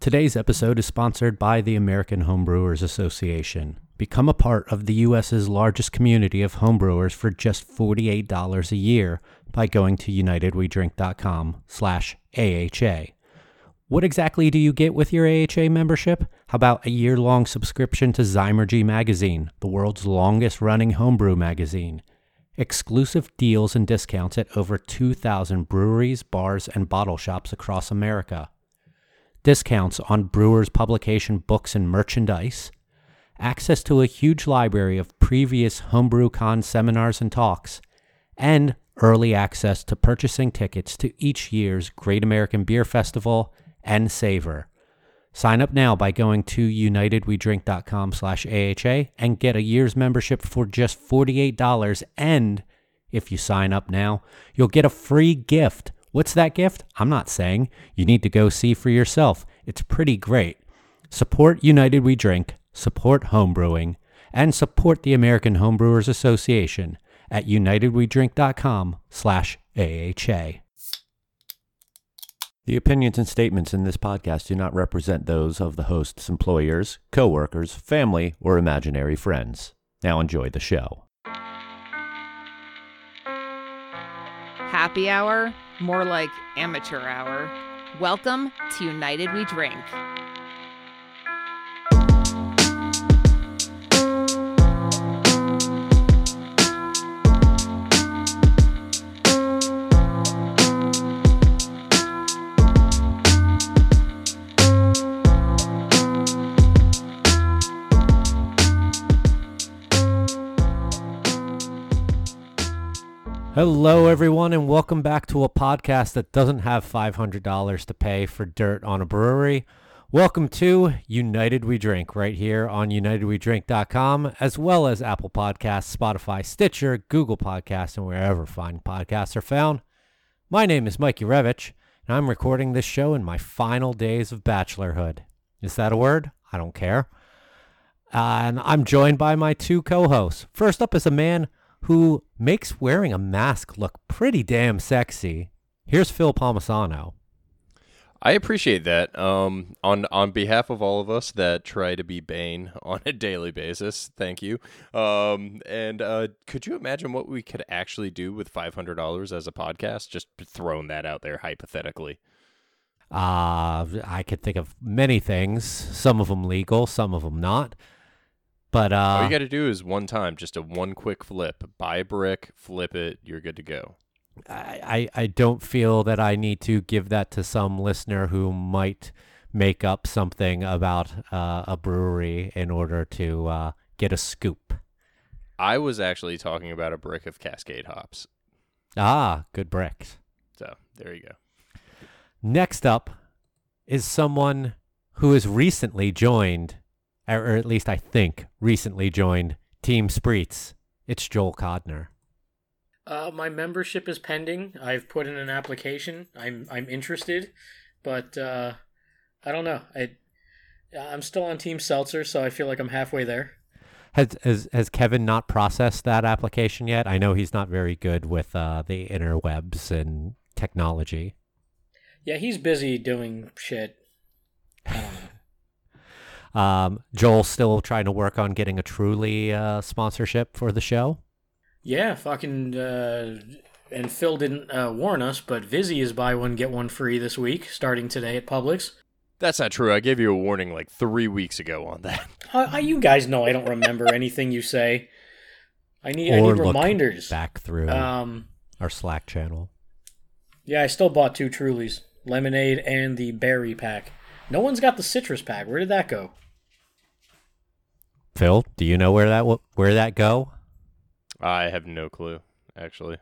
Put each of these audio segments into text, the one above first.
Today's episode is sponsored by the American Homebrewers Association. Become a part of the U.S.'s largest community of homebrewers for just $48 a year by going to unitedwedrink.com slash AHA. What exactly do you get with your AHA membership? How about a year-long subscription to Zymurgy magazine, the world's longest-running homebrew magazine? Exclusive deals and discounts at over 2,000 breweries, bars, and bottle shops across America. Discounts on Brewers publication books and merchandise. Access to a huge library of previous HomebrewCon seminars and talks. And early access to purchasing tickets to each year's Great American Beer Festival and Savor. Sign up now by going to unitedwedrink.com slash AHA and get a year's membership for just $48. And if you sign up now, you'll get a free gift. What's that gift? I'm not saying. You need to go see for yourself. It's pretty great. Support United We Drink, support homebrewing, and support the American Homebrewers Association at unitedwedrink.com slash AHA. The opinions and statements in this podcast do not represent those of the host's employers, coworkers, family, or imaginary friends. Now enjoy the show. Happy hour, more like amateur hour. Welcome to United We Drink. Hello, everyone, and welcome back to a podcast that doesn't have $500 to pay for dirt on a brewery. Welcome to United We Drink right here on UnitedWeDrink.com, as well as Apple Podcasts, Spotify, Stitcher, Google Podcasts, and wherever fine podcasts are found. My name is Mikey Revich, and I'm recording this show in my final days of bachelorhood. Is that a word? I don't care. Uh, and I'm joined by my two co hosts. First up is a man who makes wearing a mask look pretty damn sexy. Here's Phil Palmisano. I appreciate that. Um, on on behalf of all of us that try to be Bane on a daily basis, thank you. Um, and uh, could you imagine what we could actually do with five hundred dollars as a podcast? Just throwing that out there hypothetically. Uh, I could think of many things. Some of them legal, some of them not. But uh, all you got to do is one time, just a one quick flip. Buy a brick, flip it, you're good to go. I, I don't feel that I need to give that to some listener who might make up something about uh, a brewery in order to uh, get a scoop. I was actually talking about a brick of Cascade hops. Ah, good bricks. So there you go. Next up is someone who has recently joined or at least I think, recently joined Team Spreets. It's Joel Codner. Uh, my membership is pending. I've put in an application. I'm I'm interested, but uh, I don't know. I I'm still on Team Seltzer, so I feel like I'm halfway there. Has has, has Kevin not processed that application yet? I know he's not very good with uh, the interwebs and technology. Yeah, he's busy doing shit. I don't know. Um, Joel still trying to work on getting a truly uh, sponsorship for the show. Yeah, fucking. Uh, and Phil didn't uh, warn us, but Vizzy is buy one get one free this week, starting today at Publix. That's not true. I gave you a warning like three weeks ago on that. Uh, you guys know I don't remember anything you say. I need or I need reminders. Back through um, our Slack channel. Yeah, I still bought two Trulies, lemonade and the berry pack. No one's got the citrus pack. Where did that go? Phil, do you know where that where that go? I have no clue, actually.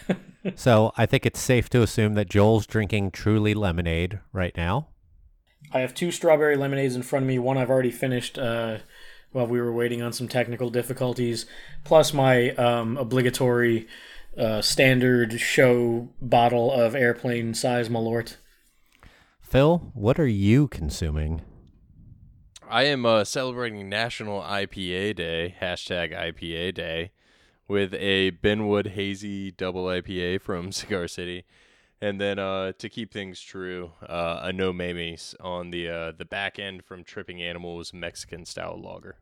so I think it's safe to assume that Joel's drinking Truly lemonade right now. I have two strawberry lemonades in front of me. One I've already finished uh, while we were waiting on some technical difficulties, plus my um, obligatory uh, standard show bottle of airplane size Malort. Phil, what are you consuming? I am uh, celebrating National IPA Day, hashtag IPA Day, with a Benwood Hazy Double IPA from Cigar City. and then uh, to keep things true, uh, a no mames on the uh, the back end from Tripping Animals Mexican style lager.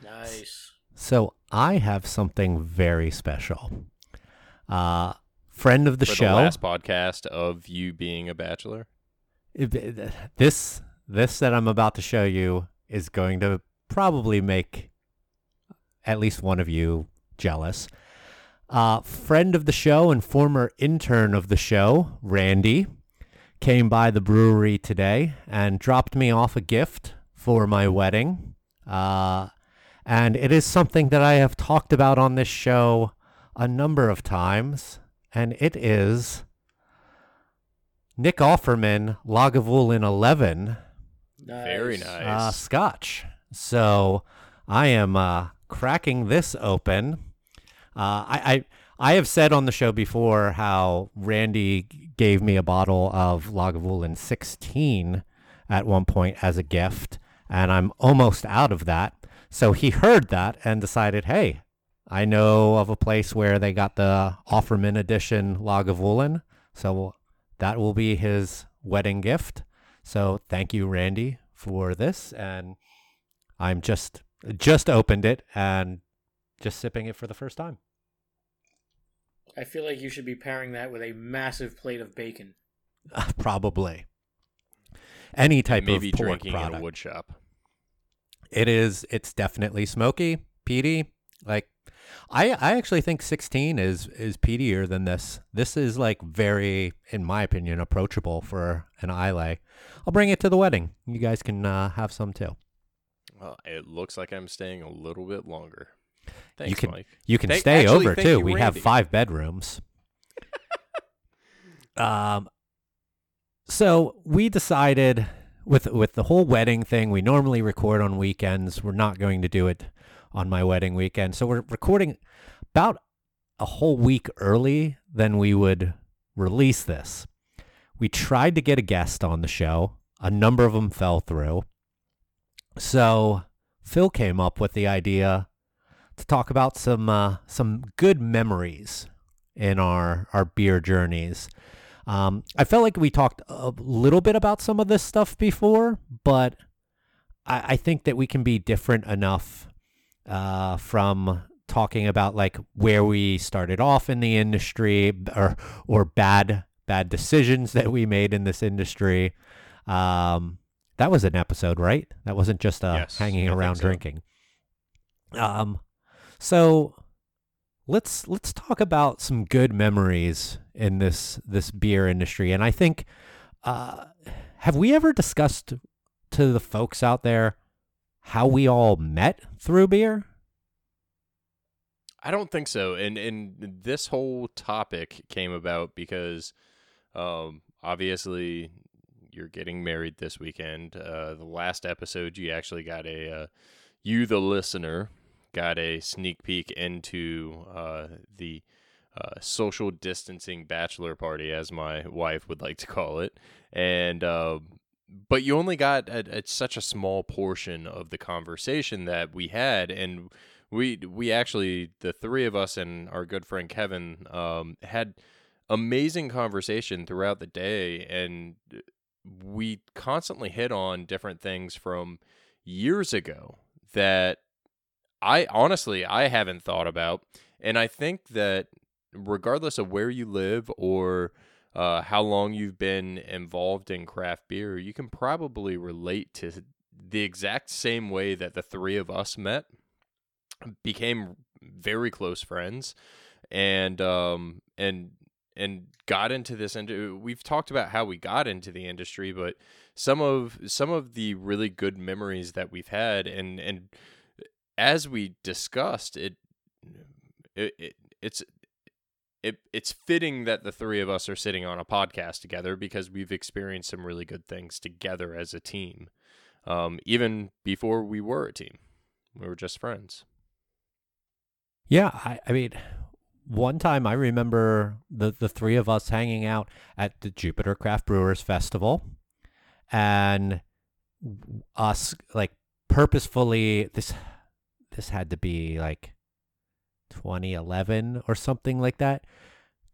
Nice. So I have something very special. Uh, friend of the For show. the last podcast of you being a bachelor. This this that I'm about to show you is going to probably make at least one of you jealous. Uh, friend of the show and former intern of the show, Randy, came by the brewery today and dropped me off a gift for my wedding. Uh, and it is something that I have talked about on this show a number of times, and it is Nick Offerman Lagavulin 11 Nice. Very nice. uh, scotch. So I am uh, cracking this open. Uh, I, I I have said on the show before how Randy gave me a bottle of Lagavulin 16 at one point as a gift, and I'm almost out of that. So he heard that and decided, hey, I know of a place where they got the Offerman edition Lagavulin, so that will be his wedding gift. So thank you, Randy, for this. And I'm just just opened it and just sipping it for the first time. I feel like you should be pairing that with a massive plate of bacon. Probably any type Maybe of pork drinking product. in a wood shop. It is. It's definitely smoky, peaty. Like, I I actually think 16 is is peatier than this. This is like very, in my opinion, approachable for an Islay. I'll bring it to the wedding. You guys can uh, have some too. Well, it looks like I'm staying a little bit longer. Thanks, can- Mike. You can Thank- stay actually, over too. you, we have five bedrooms. um, so we decided with with the whole wedding thing. We normally record on weekends. We're not going to do it on my wedding weekend. So we're recording about a whole week early than we would release this. We tried to get a guest on the show. A number of them fell through. So Phil came up with the idea to talk about some uh, some good memories in our our beer journeys. Um, I felt like we talked a little bit about some of this stuff before, but I, I think that we can be different enough uh, from talking about like where we started off in the industry or or bad bad decisions that we made in this industry. Um, that was an episode, right? That wasn't just uh, Yes, hanging I around so. drinking. Um, so let's let's talk about some good memories in this this beer industry. And I think, uh, have we ever discussed to the folks out there how we all met through beer? I don't think so. And and this whole topic came about because um obviously you're getting married this weekend. Uh the last episode you actually got a uh, you the listener got a sneak peek into uh the uh, social distancing bachelor party, as my wife would like to call it, and uh, but you only got a, a, such a small portion of the conversation that we had, and we we actually the three of us and our good friend Kevin um, had amazing conversation throughout the day, and we constantly hit on different things from years ago that I honestly I haven't thought about, and I think that regardless of where you live or uh, how long you've been involved in craft beer, you can probably relate to the exact same way that the three of us met, became very close friends, and um and and got into this and we've talked about how we got into the industry but some of some of the really good memories that we've had and and as we discussed it it, it it's it, it's fitting that the three of us are sitting on a podcast together because we've experienced some really good things together as a team. Um, even before we were a team, we were just friends. Yeah, I, I mean, one time I remember the the three of us hanging out at the Jupiter Craft Brewers Festival, and us like purposefully this this had to be like 2011 or something like that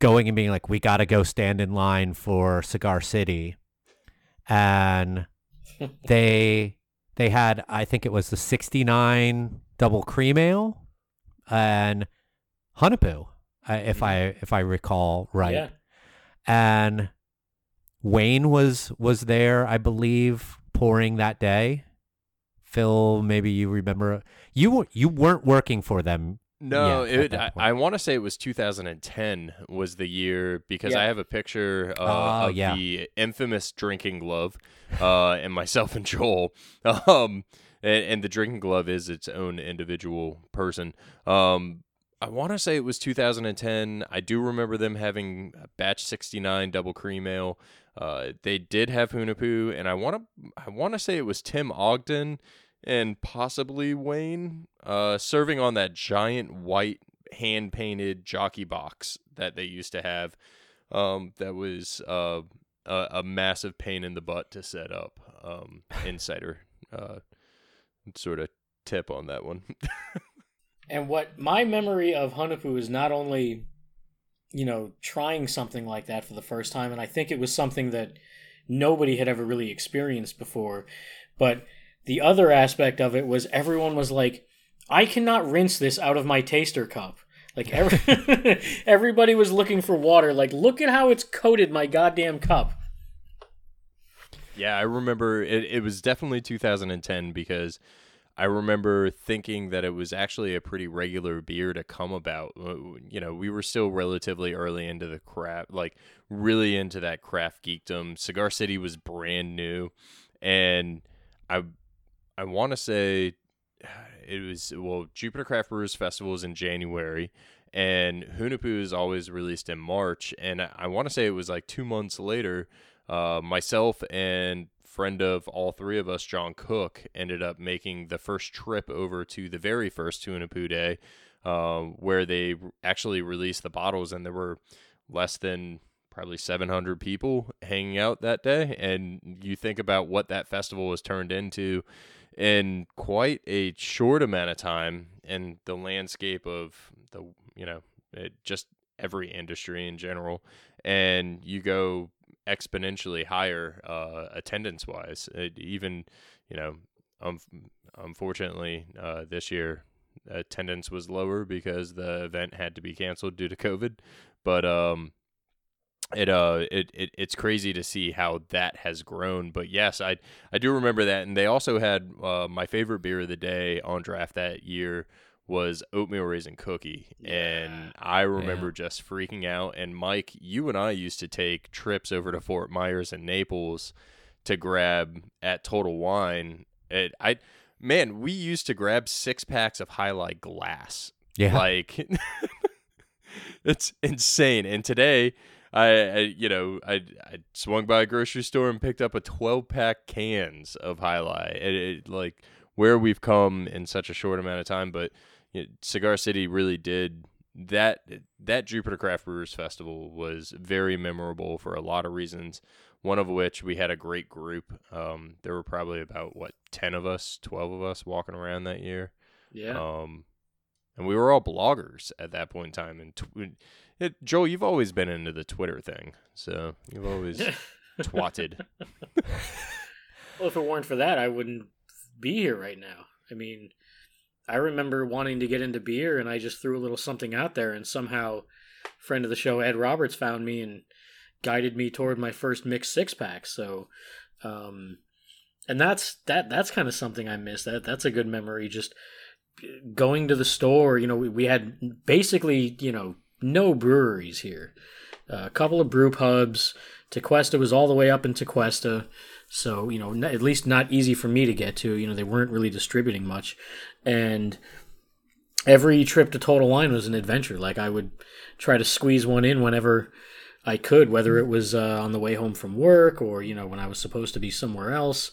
going and being like, we got to go stand in line for Cigar City. And they they had I think it was the 69 double cream ale and Hunahpu, uh, if I if I recall right. Yeah. And Wayne was was there, I believe, pouring that day. Phil, maybe you remember you you weren't working for them. No, yet at it, I. I want to say it was 2010 was the year because I have a picture uh, Oh, of yeah. the infamous drinking glove, uh, and myself and Joel. Um, and, and the drinking glove is its own individual person. Um, I want to say it was 2010. I do remember them having batch 69 double cream ale. Uh, they did have Hunahpu, and I want to I want to say it was Tim Ogden and possibly Wayne uh, serving on that giant white hand painted jockey box that they used to have. Um, that was uh, a, a massive pain in the butt to set up. Um, insider uh, sort of tip on that one. And what my memory of Hunahpu is not only, you know, trying something like that for the first time, and I think it was something that nobody had ever really experienced before, but the other aspect of it was everyone was like, I cannot rinse this out of my taster cup. Like every, everybody was looking for water. Like, look at how it's coated my goddamn cup. Yeah, I remember it, it was definitely 2010 because I remember thinking that it was actually a pretty regular beer to come about. You know, we were still relatively early into the craft, like really into that craft geekdom. Cigar City was brand new, and I, I want to say it was well Jupiter Craft Brewers Festival is in January. And Hunahpu is always released in March, and I, want to say it was like two months later uh, myself and friend of all three of us, John Cook, ended up making the first trip over to the very first Hunahpu Day, um, where they actually released the bottles, and there were less than probably 700 people hanging out that day. And you think about what that festival was turned into in quite a short amount of time, and the landscape of the, you know, it, just every industry in general. And you go exponentially higher uh, attendance wise. even you know, um, unfortunately, uh, this year attendance was lower because the event had to be canceled due to COVID. But um, it uh it, it it's crazy to see how that has grown. But yes, I I do remember that, and they also had uh, my favorite beer of the day on draft that year was oatmeal raisin cookie and i remember just freaking out and mike you and i used to take trips over to fort myers and naples to grab at total wine it, i man we used to grab six packs of Jai Alai glass Yeah. like it's insane and today I, I you know I, I swung by a grocery store and picked up a 12 pack cans of Jai Alai it, it, like where we've come in such a short amount of time but you know, cigar city really did that that jupiter craft brewers festival was very memorable for a lot of reasons one of which we had a great group um, there were probably about what 10 of us 12 of us walking around that year Yeah. um, and we were all bloggers at that point in time. And tw- it, Joel, you've always been into the Twitter thing, so you've always twatted. Well, if it weren't for that, I wouldn't be here right now. I mean, I remember wanting to get into beer, and I just threw a little something out there, and somehow, friend of the show Ed Roberts found me and guided me toward my first mixed six pack. So, um, and that's that. That's kind of something I miss. That that's a good memory. Just going to the store. You know, we, we had basically you know no breweries here. Uh, a couple of brew pubs. Tequesta was all the way up in Tequesta. So, you know, at least not easy for me to get to. You know, they weren't really distributing much. And every trip to Total Wine was an adventure. Like, I would try to squeeze one in whenever I could, whether it was uh, on the way home from work or, you know, when I was supposed to be somewhere else.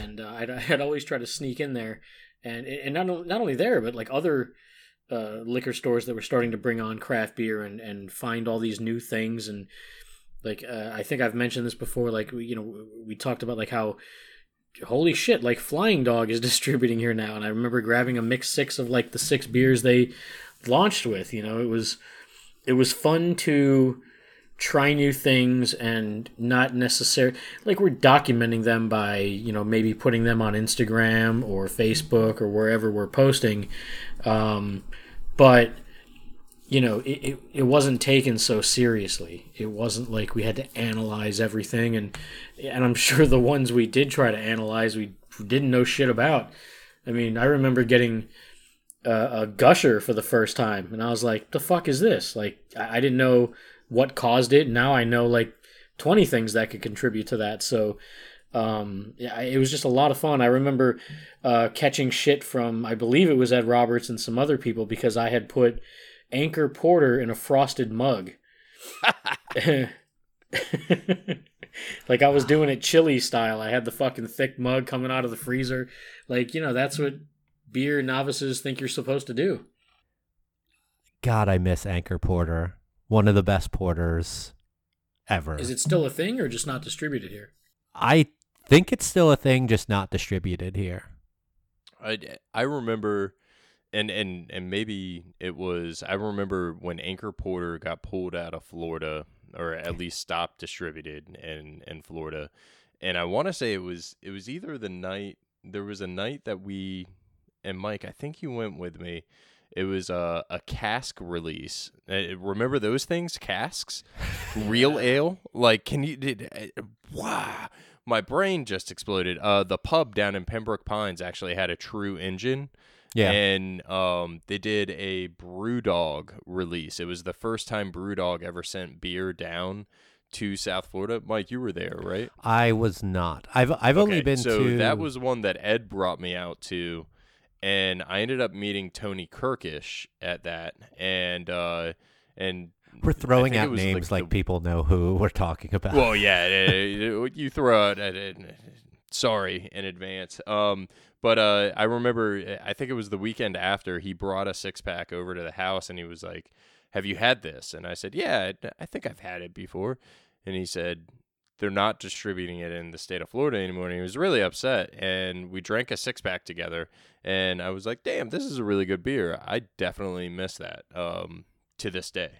And uh, I'd, I'd always try to sneak in there. And, and not, not only there, but like other uh, liquor stores that were starting to bring on craft beer and, and find all these new things and like uh, I think I've mentioned this before. Like you know, we talked about like how holy shit, like Flying Dog is distributing here now, and I remember grabbing a mix six of like the six beers they launched with. You know, it was it was fun to try new things and not necessarily like we're documenting them by you know maybe putting them on Instagram or Facebook or wherever we're posting, um, but you know it, it, it wasn't taken so seriously. It wasn't like we had to analyze everything and and I'm sure the ones we did try to analyze we didn't know shit about. I mean, I remember getting a gusher for the first time, and I was like, "The fuck is this?" Like, I, I didn't know what caused it. Now I know like twenty things that could contribute to that. So, um, yeah, it was just a lot of fun. I remember uh, catching shit from I believe it was Ed Roberts and some other people because I had put Anchor Porter in a frosted mug. like I was doing it chili style. I had the fucking thick mug coming out of the freezer. Like, you know, that's what beer novices think you're supposed to do. God, I miss Anchor Porter. One of the best porters ever. Is it still a thing or just not distributed here? I think it's still a thing, just not distributed here. I, I remember, and, and and maybe it was. I remember when Anchor Porter got pulled out of Florida, or at least stopped distributed in in Florida, and I want to say it was it was either the night there was a night that we and Mike, I think you went with me. It was a, a cask release. Uh, remember those things? Casks, real ale. Like, can you? Did, uh, wow, my brain just exploded. Uh, the pub down in Pembroke Pines actually had a true engine. Yeah. And um, they did a BrewDog release. It was the first time BrewDog ever sent beer down to South Florida. Mike, you were there, right? I was not. I've I've only been so to that was one that Ed brought me out to, and I ended up meeting Tony Kirkish at that, and uh, and we're throwing out names like, the- people know who we're talking about. Well, yeah, uh, you throw out. Uh, uh, sorry in advance. Um, but uh, I remember, I think it was the weekend after he brought a six pack over to the house, and he was like, "Have you had this?" And I said, "Yeah, I I think I've had it before." And he said, "They're not distributing it in the state of Florida anymore." And he was really upset. And we drank a six pack together, and I was like, "Damn, this is a really good beer. I definitely miss that." Um, to this day.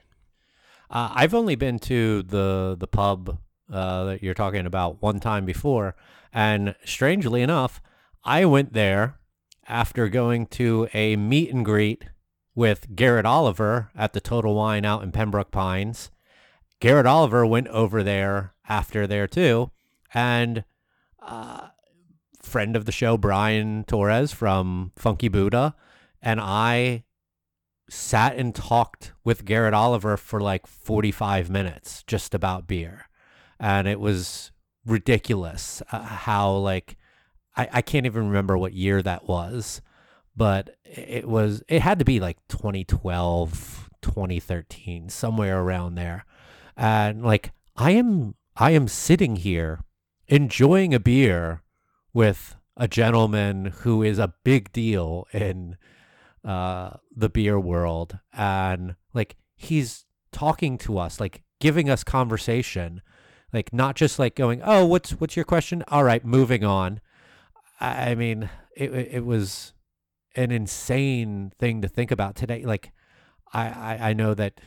Uh, I've only been to the the pub uh, that you're talking about one time before, and strangely enough, I went there after going to a meet and greet with Garrett Oliver at the Total Wine out in Pembroke Pines. Garrett Oliver went over there after there too, and uh, friend of the show Brian Torres from Funky Buddha and I sat and talked with Garrett Oliver for like 45 minutes just about beer. And it was ridiculous uh, how, like, I, I can't even remember what year that was, but it was, it had to be like 2012, 2013, somewhere around there. And like, I am, I am sitting here enjoying a beer with a gentleman who is a big deal in uh the beer world and like he's talking to us like giving us conversation like not just like going oh what's what's your question? All right moving on. I, mean it, it it was an insane thing to think about today. Like I, I i know that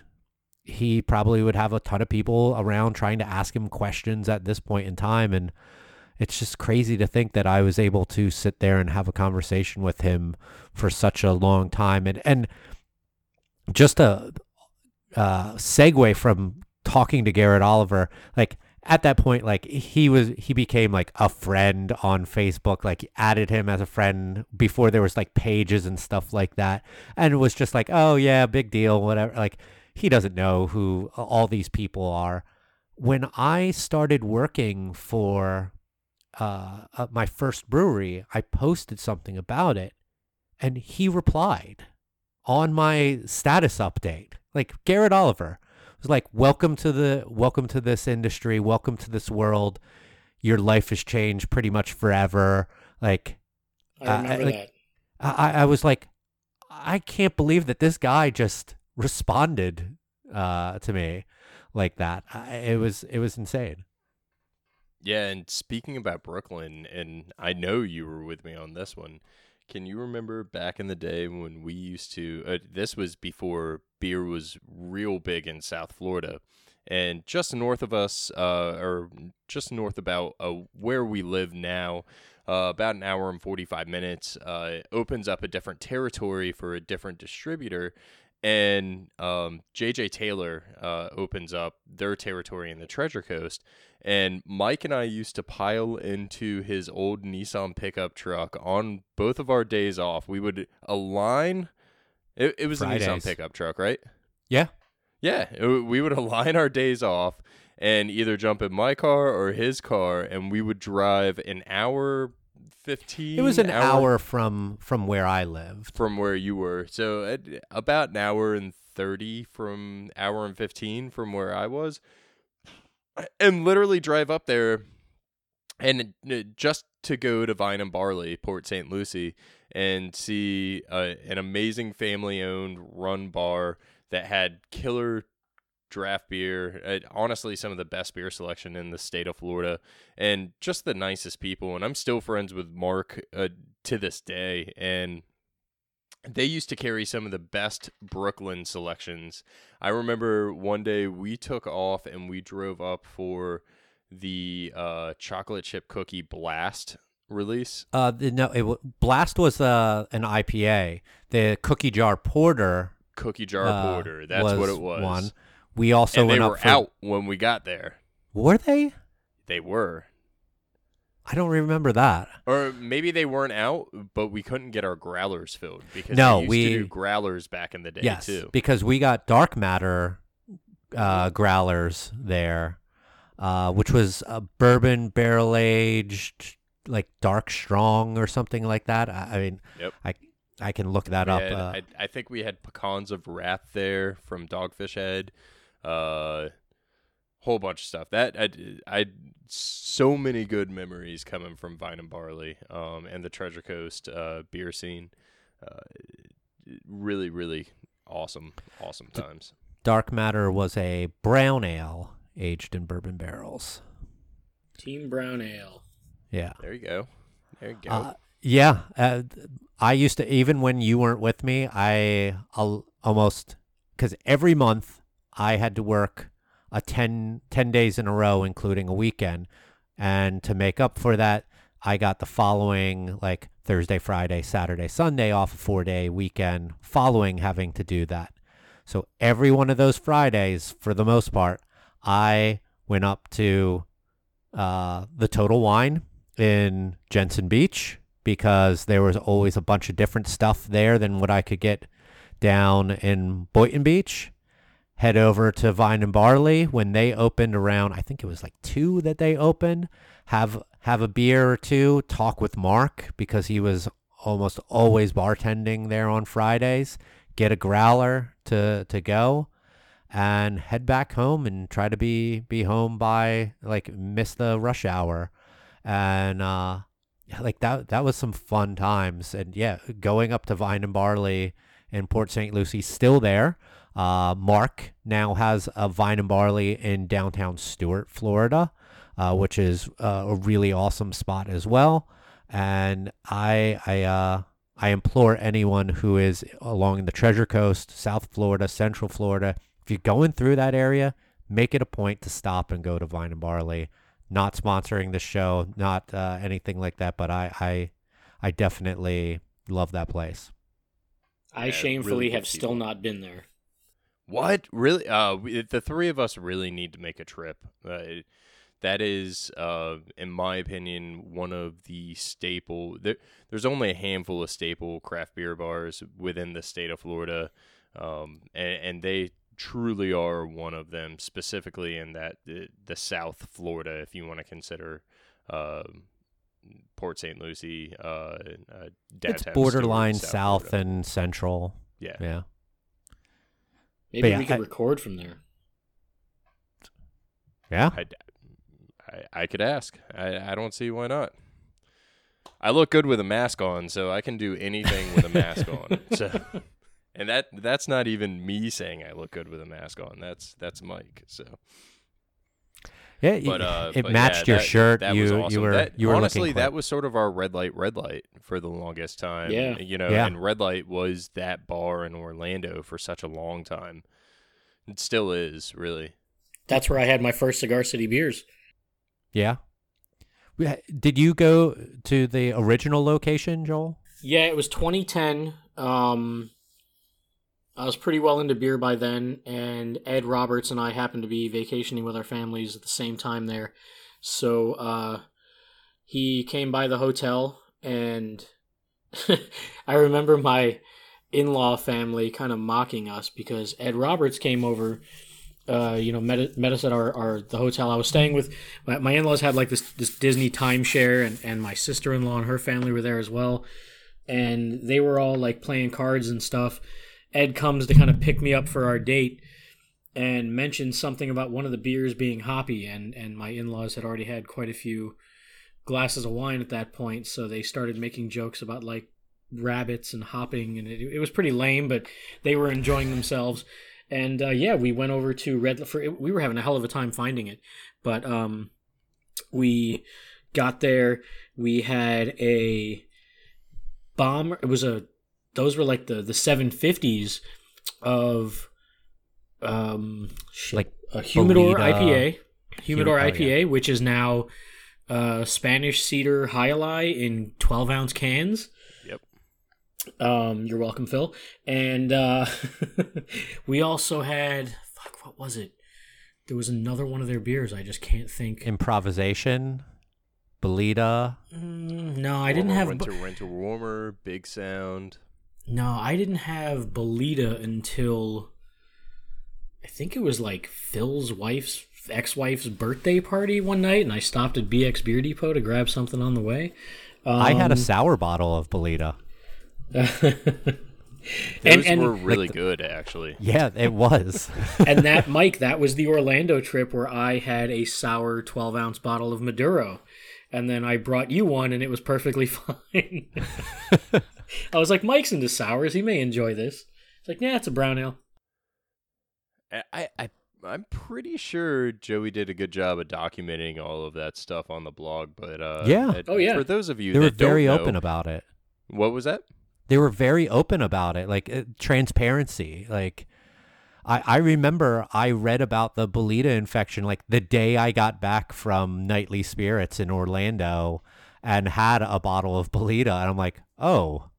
he probably would have a ton of people around trying to ask him questions at this point in time and it's just crazy to think that I was able to sit there and have a conversation with him for such a long time. And and just a uh, segue from talking to Garrett Oliver, like at that point, like he was he became like a friend on Facebook, like added him as a friend before there was like pages and stuff like that, and it was just like, oh yeah, big deal, whatever. Like he doesn't know who all these people are. When I started working for uh, uh, my first brewery, I posted something about it, and he replied on my status update. Like Garrett Oliver was like, "Welcome to the welcome to this industry. Welcome to this world. Your life has changed pretty much forever." Like, I Uh, remember like- that. I, I was like, I can't believe that this guy just responded uh, to me like that. I, it was it was insane. Yeah, and speaking about Brooklyn, and I know you were with me on this one. can you remember back in the day when we used to? Uh, this was before beer was real big in South Florida, and just north of us, uh, or just north about uh, where we live now, uh, about an hour and 45 minutes, uh, opens up a different territory for a different distributor. And um, JJ Taylor uh, opens up their territory in the Treasure Coast. And Mike and I used to pile into his old Nissan pickup truck on both of our days off. We would align. It, it was a Nissan pickup truck, right? Yeah. Yeah, it- we would align our days off and either jump in my car or his car, and we would drive an hour fifteen. It was an hour from from where I lived. from where you were, so at about an hour and thirty from hour and fifteen from where I was, and literally drive up there, and uh, just to go to Vine and Barley, Port St. Lucie, and see uh, an amazing family-owned run bar that had killer draft beer. Uh, honestly, some of the best beer selection in the state of Florida, and just the nicest people. And I'm still friends with Mark uh, to this day, and they used to carry some of the best Brooklyn selections. I remember one day we took off and we drove up for the uh, chocolate chip cookie blast release. Uh, the- no, it, Blast was uh, an IPA. The Cookie Jar Porter Cookie jar uh, porter. That's what it was. One. We also and they were for, out when we got there. Were they? They were. I don't remember that. Or maybe they weren't out, but we couldn't get our growlers filled because No, we used to we- do growlers back in the day yes, too. because we got Dark Matter uh, growlers there, uh, which was a bourbon barrel aged, like dark strong or something like that. I, I mean, Yep. I I can look that We up. had- uh, I, I think we had pecans of wrath there from Dogfish Head, uh, whole bunch of stuff. That I, I so many good memories coming from Vine and Barley, um, and the Treasure Coast uh, beer scene. Uh, really, really awesome, awesome times. Dark Matter was a brown ale aged in bourbon barrels. Team Brown Ale. Yeah. There you go. There you go. Uh, yeah, uh, I used to even when you weren't with me, I al- almost because every month I had to work a 10, 10 days in a row, including a weekend, and to make up for that, I got the following like Thursday, Friday, Saturday, Sunday off a four day weekend following having to do that. So every one of those Fridays, for the most part, I went up to uh, the Total Wine in Jensen Beach because there was always a bunch of different stuff there than what I could get down in Boynton Beach. Head over to Vine and Barley when they opened around I think it was like 2 that they opened. Have have a beer or two, talk with Mark because he was almost always bartending there on Fridays. Get a growler to to go and head back home and try to be be home by like miss the rush hour and uh like that that was some fun times and yeah going up to vine and barley in port st lucie still there uh mark now has a vine and barley in downtown stuart florida uh, which is uh, a really awesome spot as well and i i uh i implore anyone who is along the treasure coast south florida central florida if you're going through that area, make it a point to stop and go to Vine and Barley. Not sponsoring the show, not uh, anything like that, but I, I, I definitely love that place. I Yeah, shamefully really good have still not been there. What really? Uh, we, the three of us really need to make a trip. Uh, that is, uh, in my opinion, one of the staple. There, there's only a handful of staple craft beer bars within the state of Florida, um, and, and they truly are one of them. Specifically in that the, the South Florida, if you want to consider. um Port St. Lucie, uh, uh, it's borderline Stuart, south and central. yeah. Yeah. Maybe yeah, we could I- record from there. Yeah. I, I, I could ask. I, I don't see why not. I look good with a mask on, so I can do anything with a mask on. So, and that that's not even me saying I look good with a mask on. That's that's Mike. So Yeah, But uh, it but matched yeah, your that- shirt. That you was awesome. you were That- you were honestly looking that was sort of our red light, red light for the longest time. Yeah. you know, Yeah. and red light was that bar in Orlando for such a long time. It still is, really. That's where I had my first Cigar City beers. yeah. Did you go to the original location, Joel? Yeah, it was 2010. Um, I was pretty well into beer by then, and Ed Roberts and I happened to be vacationing with our families at the same time there. So uh, he came by the hotel, and I remember my in law family kind of mocking us because Ed Roberts came over. Uh, you know, met, met us at our, our the hotel I was staying with. My, my in laws had like this this Disney timeshare, and, and my sister in law and her family were there as well and they were all like playing cards and stuff. Ed comes to kind of pick me up for our date and mentions something about one of the beers being hoppy and and my in-laws had already had quite a few glasses of wine at that point so they started making jokes about like rabbits and hopping and it, it was pretty lame but they were enjoying themselves. And uh, yeah we went over to red for we were having a hell of a time finding it but um we got there we had a bomber it was a those were like the the 750s of um shit, Like a humidor Bolita. ipa humidor oh, ipa which is now uh spanish cedar high in 12 ounce cans Yep. um you're welcome phil and uh we also had fuck what was it there was another one of their beers i just can't think Improvisation, Bolita. Mm, no i didn't Warmer, have winter, winter warmer, big sound. No, I didn't have Bolita until I think it was like Phil's wife's ex-wife's birthday party one night, and I stopped at BX Beer Depot to grab something on the way. Um, I had a sour bottle of Bolita. Those and and were really good, actually. Yeah, it was. and that Mike, that was the Orlando trip where I had a sour twelve ounce bottle of Maduro, and then I brought you one, and it was perfectly fine. I was like, Mike's into sours; he may enjoy this. It's like, yeah, it's a brown ale. I, I, I I'm pretty sure Joey did a good job of documenting all of that stuff on the blog. But uh, Yeah. Oh, yeah. For those of you they were that don't very know- open about it. what was that? They were very open about it, like uh, transparency. Like, I I remember I read about the Bolita infection like the day I got back from Nightly Spirits in Orlando, and had a bottle of Bolita, and I'm like, oh,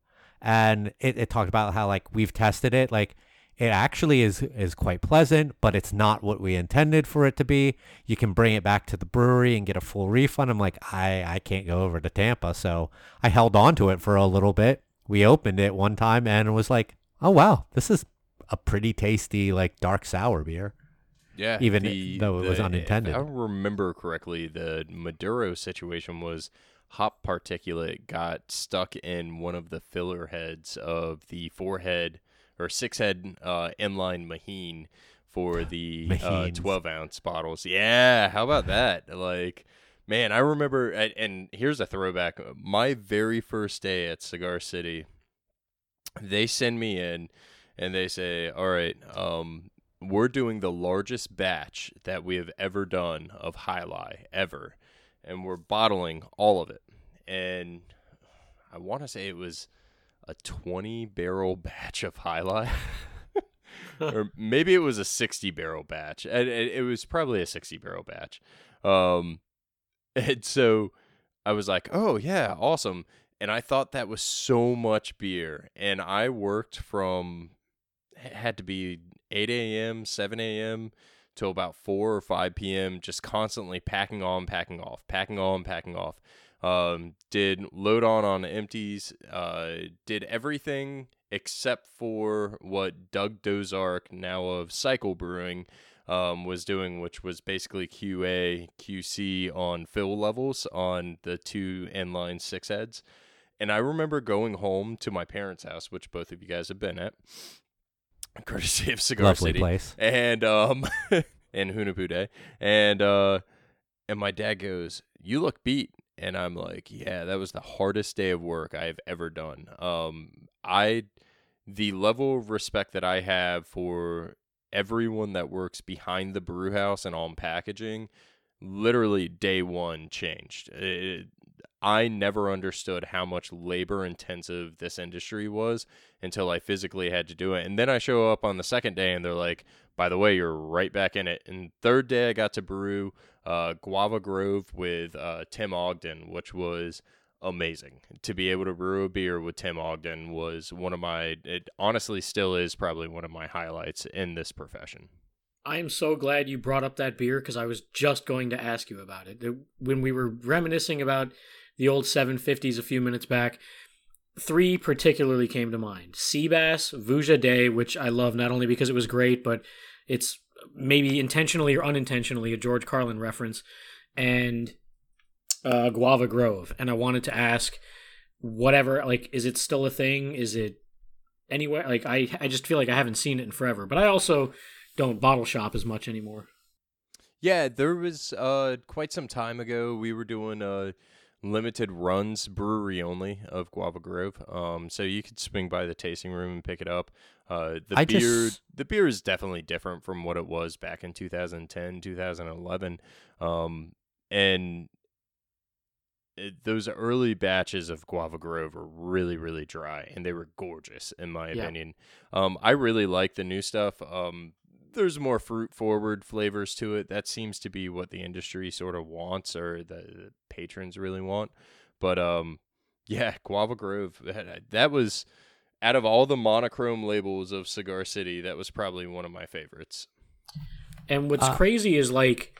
and it, it talked about how like we've tested it, like it actually is is quite pleasant, but it's not what we intended for it to be. You can bring it back to the brewery and get a full refund. I'm like, I I can't go over to Tampa, so I held on to it for a little bit. We opened it one time and it was like, oh wow, this is a pretty tasty like dark sour beer. Yeah, Even the- though it was the- unintended. If I remember correctly, the Maduro situation was hop particulate got stuck in one of the filler heads of the four head or six head uh, inline Meheen for the uh, 12 ounce bottles. Yeah, how about that? Like, man, I remember, and, and here's a throwback. My very first day at Cigar City, they send me in and they say, "All right, um, we're doing the largest batch that we have ever done of High Lie ever, and we're bottling all of it." And I want to say it was a 20 barrel batch of Jai Alai. or maybe it was a 60 barrel batch. And it, it was probably a 60 barrel batch. Um, and so I was like, oh, yeah, awesome. And I thought that was so much beer. And I worked from, had to be 8 a.m., 7 a.m. till about 4 or 5 p.m., just constantly packing on, packing off, packing on, packing off. Um, did load on on empties, uh, did everything except for what Doug Dozark, now of Cycle Brewing, um, was doing, which was basically QA, QC on fill levels on the two inline six heads. And I remember going home to my parents' house, which both of you guys have been at, courtesy of Cigar Lovely City, place. and um, and Hunahpu Day, and uh, and my dad goes, "You look beat," and I'm like, "Yeah, that was the hardest day of work I've ever done." Um, I, the level of respect that I have for everyone that works behind the brew house and on packaging literally day one changed. It, I never understood how much labor intensive this industry was until I physically had to do it. And then I show up on the second day and they're like, by the way, you're right back in it. And third day, I got to brew uh, Guava Grove with uh, Tim Ogden, which was amazing. To be able to brew a beer with Tim Ogden was one of my, it honestly still is probably one of my highlights in this profession. I am so glad you brought up that beer because I was just going to ask you about it. When we were reminiscing about the old 750s a few minutes back, three particularly came to mind Seabass, Vuja De, which I love not only because it was great, but it's maybe intentionally or unintentionally a George Carlin reference, and uh, Guava Grove. And I wanted to ask whatever, like, is it still a thing? Is it anywhere? Like, I, I just feel like I haven't seen it in forever, but I also don't bottle shop as much anymore. Yeah, there was uh, quite some time ago we were doing uh, limited runs, brewery only of Guava Grove. Um, so you could swing by the tasting room and pick it up. Uh, the I beer, just- the beer is definitely different from what it was back in 2010, 2011, um, and it, those early batches of Guava Grove were really, really dry, and they were gorgeous in my Yeah. opinion. Um, I really like the new stuff. Um, there's more fruit forward flavors to it. That seems to be what the industry sort of wants, or the, the patrons really want. But um, yeah, Guava Grove. That, that was out of all the monochrome labels of Cigar City, that was probably one of my favorites. And what's Uh, crazy is like,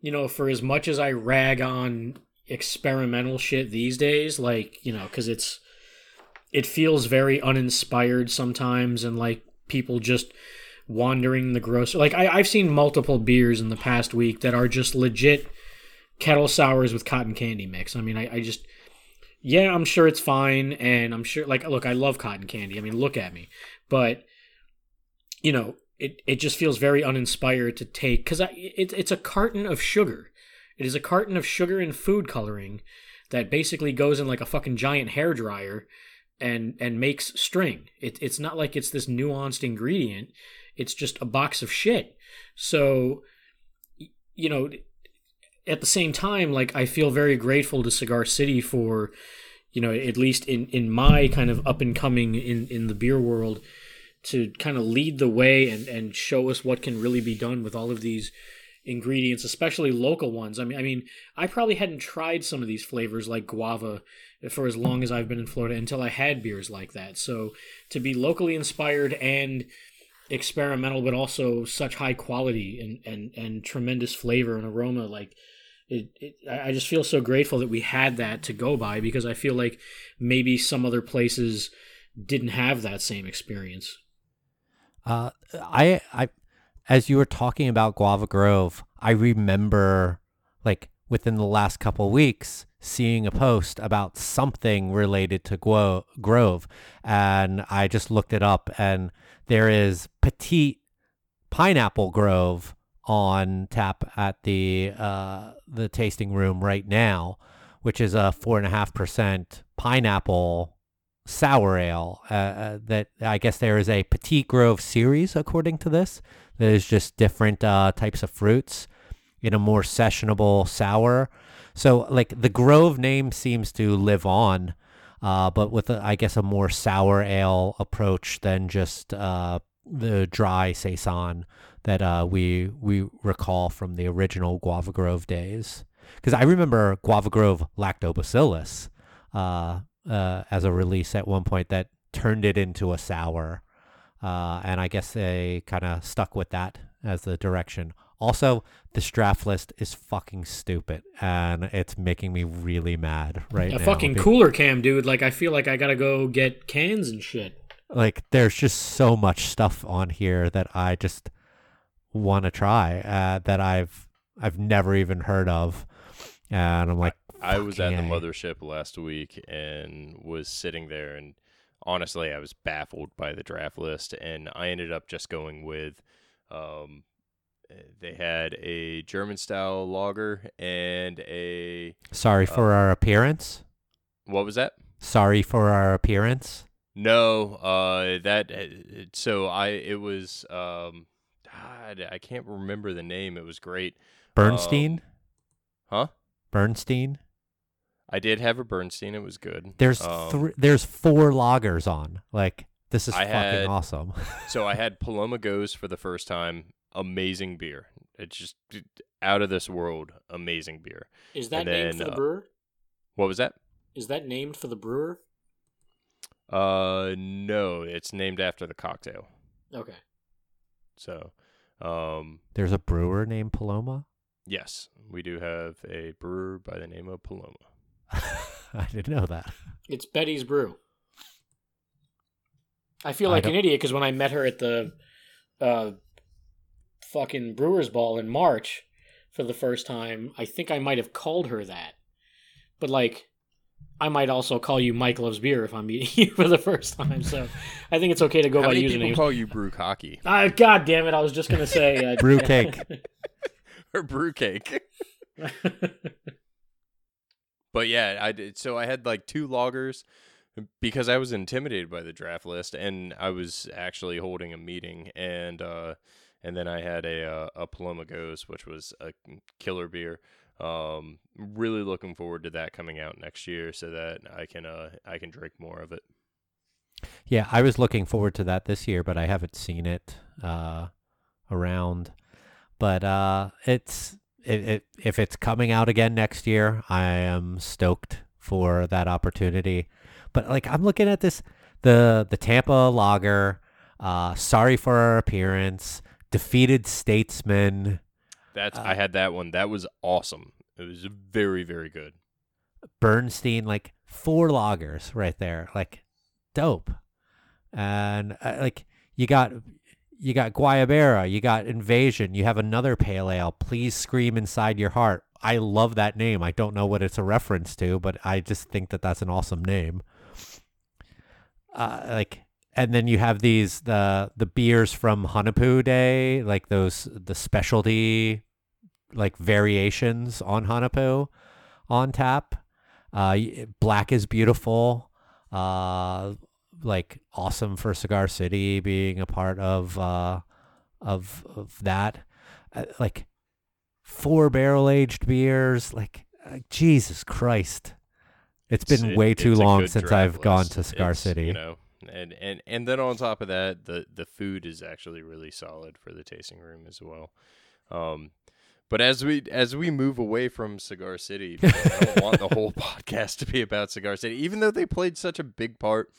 you know, for as much as I rag on experimental shit these days, like, you know, because it's, it feels very uninspired sometimes and like people just wandering the grocery. Like, I, I've seen multiple beers in the past week that are just legit kettle sours with cotton candy mix. I mean, I, I just, yeah, I'm sure it's fine. And I'm sure, like, look, I love cotton candy. I mean, look at me. But, you know, it, it just feels very uninspired to take because it, it's a carton of sugar. It is a carton of sugar and food coloring that basically goes in like a fucking giant hair dryer and and makes string. It, it's not like it's this nuanced ingredient. It's just a box of shit. So, you know, at the same time, like I feel very grateful to Cigar City for, you know, at least in in my kind of up and coming in in the beer world to kind of lead the way and, and show us what can really be done with all of these ingredients, especially local ones. I mean, I mean, I probably hadn't tried some of these flavors like guava for as long as I've been in Florida until I had beers like that. So to be locally inspired and experimental, but also such high quality and and, and tremendous flavor and aroma, like. It, it, I just feel so grateful that we had that to go by because I feel like maybe some other places didn't have that same experience. Uh, I, I, as you were talking about Guava Grove, I remember, like within the last couple weeks, seeing a post about something related to Gwo- Grove, and I just looked it up, and there is Petite Pineapple Grove on tap at the uh, the tasting room right now, which is a four and a half percent pineapple sour ale. Uh, uh, that I guess there is a Petit Grove series, according to this. That is just different uh, types of fruits in a more sessionable sour. So, like the Grove name seems to live on, uh, but with a, I guess a more sour ale approach than just uh, the dry saison that uh, we we recall from the original Guava Grove days. Because I remember Guava Grove Lactobacillus uh, uh, as a release at one point that turned it into a sour, uh, and I guess they kind of stuck with that as the direction. Also, this draft list is fucking stupid, and it's making me really mad right A now. fucking be- cooler cam, dude. Like I feel like I gotta go get cans and shit. like there's just so much stuff on here that I just want to try uh, that I've I've never even heard of, and I'm like, I was at the mothership last week and was sitting there, and honestly, I was baffled by the draft list, and I ended up just going with. Um, they had a German style lager and a sorry for our appearance. what was that? Sorry for our appearance. No, uh, that uh, so I it was um, God, I can't remember the name. It was great. Bernstein. Um, Huh? Bernstein. I did have a Bernstein. It was good. There's Um, three. There's four lagers on. Like this is I fucking had- awesome. so I had Paloma Gose for the first time. Amazing beer. It's just out of this world. Amazing beer. Is that that And named named for for the the uh, brewer? What was that? Is that named for the brewer? Uh, no, it's named after the cocktail. Okay. So, um, There's a brewer named Paloma. yes, we do have a brewer by the name of Paloma. I didn't know that. It's Betty's Brew. I feel I like an idiot because when I met her at the uh, fucking Brewers Ball in March for the first time, I think I might have called her that. But like, I might also call you Mike Loves Beer if I'm meeting you for the first time. So I think it's okay to go How by many people usernames. call you Brew Cocky Ah, God damn it! I was just gonna say uh, Brew cake. or Brew Cake? But yeah, I did. So I had like two lagers because I was intimidated by the draft list, and I was actually holding a meeting, and uh, and then I had a uh, a Paloma Gose, which was a killer beer. Um, really looking forward to that coming out next year, so that I can uh I can drink more of it. Yeah, I was looking forward to that this year, but I haven't seen it uh, around. But uh, it's it, it, if it's coming out again next year, I am stoked for that opportunity. But like I'm looking at this, the the Tampa Lager, uh, sorry for our appearance, defeated statesman, That's Uh, I had that one. That was awesome. It was very very good. Bernstein, like four lagers right there, like dope. And uh, like you got you got Guayabera, you got Invasion, you have another pale ale. Please scream inside your heart. I love that name. I don't know what it's a reference to, but I just think that that's an awesome name. Uh, like, and then you have these the the beers from Hunahpu Day, like those the specialty like variations on Hunahpu on tap. Uh, Black is beautiful. Uh, like awesome for Cigar City being a part of uh, of of that. Uh, like four barrel aged beers. Like uh, Jesus Christ, it's been It's- way too long since I've gone to Cigar It's, City. You know, and, and and then on top of that, the the food is actually really solid for the tasting room as well. Um, but as we as we move away from Cigar City, I don't want the whole podcast to be about Cigar City, even though they played such a big part.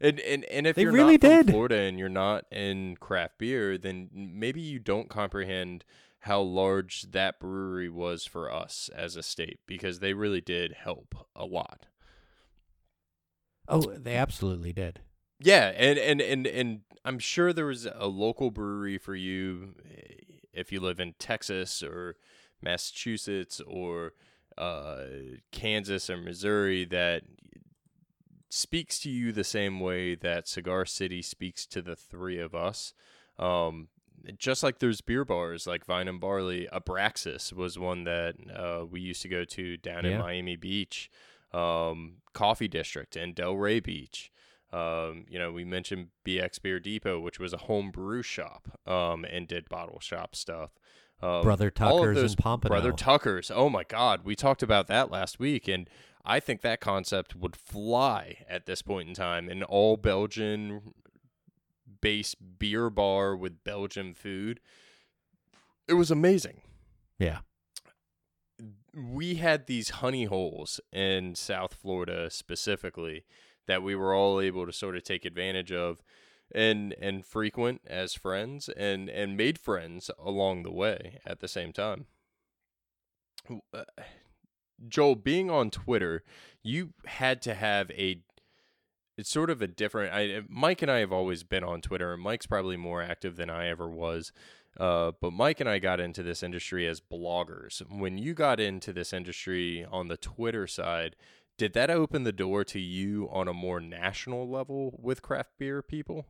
And and, and if They you're really not from did. Florida and you're not in craft beer, then maybe you don't comprehend how large that brewery was for us as a state because they really did help a lot. oh, they absolutely did. Yeah, and and and and I'm sure there was a local brewery for you eh, if you live in Texas or Massachusetts or uh, Kansas or Missouri that speaks to you the same way that Cigar City speaks to the three of us. Um, just like there's beer bars like Vine and Barley, Abraxas was one that uh, we used to go to down in Miami Beach, um, Coffee District and Delray Beach. Um, you know, we mentioned BX Beer Depot, which was a home brew shop um, and did bottle shop stuff. Um, Brother Tucker's those in Pompano. Brother Tucker's. Oh my God, we talked about that last week, and I think that concept would fly at this point in time. An all Belgian based beer bar with Belgian food. It was amazing. Yeah. We had these honey holes in South Florida specifically that we were all able to sort of take advantage of and and frequent as friends and and made friends along the way at the same time. Uh, Joel, being on Twitter, you had to have a it's sort of a different I Mike and I have always been on Twitter and Mike's probably more active than I ever was. Uh, but Mike and I got into this industry as bloggers. When you got into this industry on the Twitter side, did that open the door to you on a more national level with craft beer people?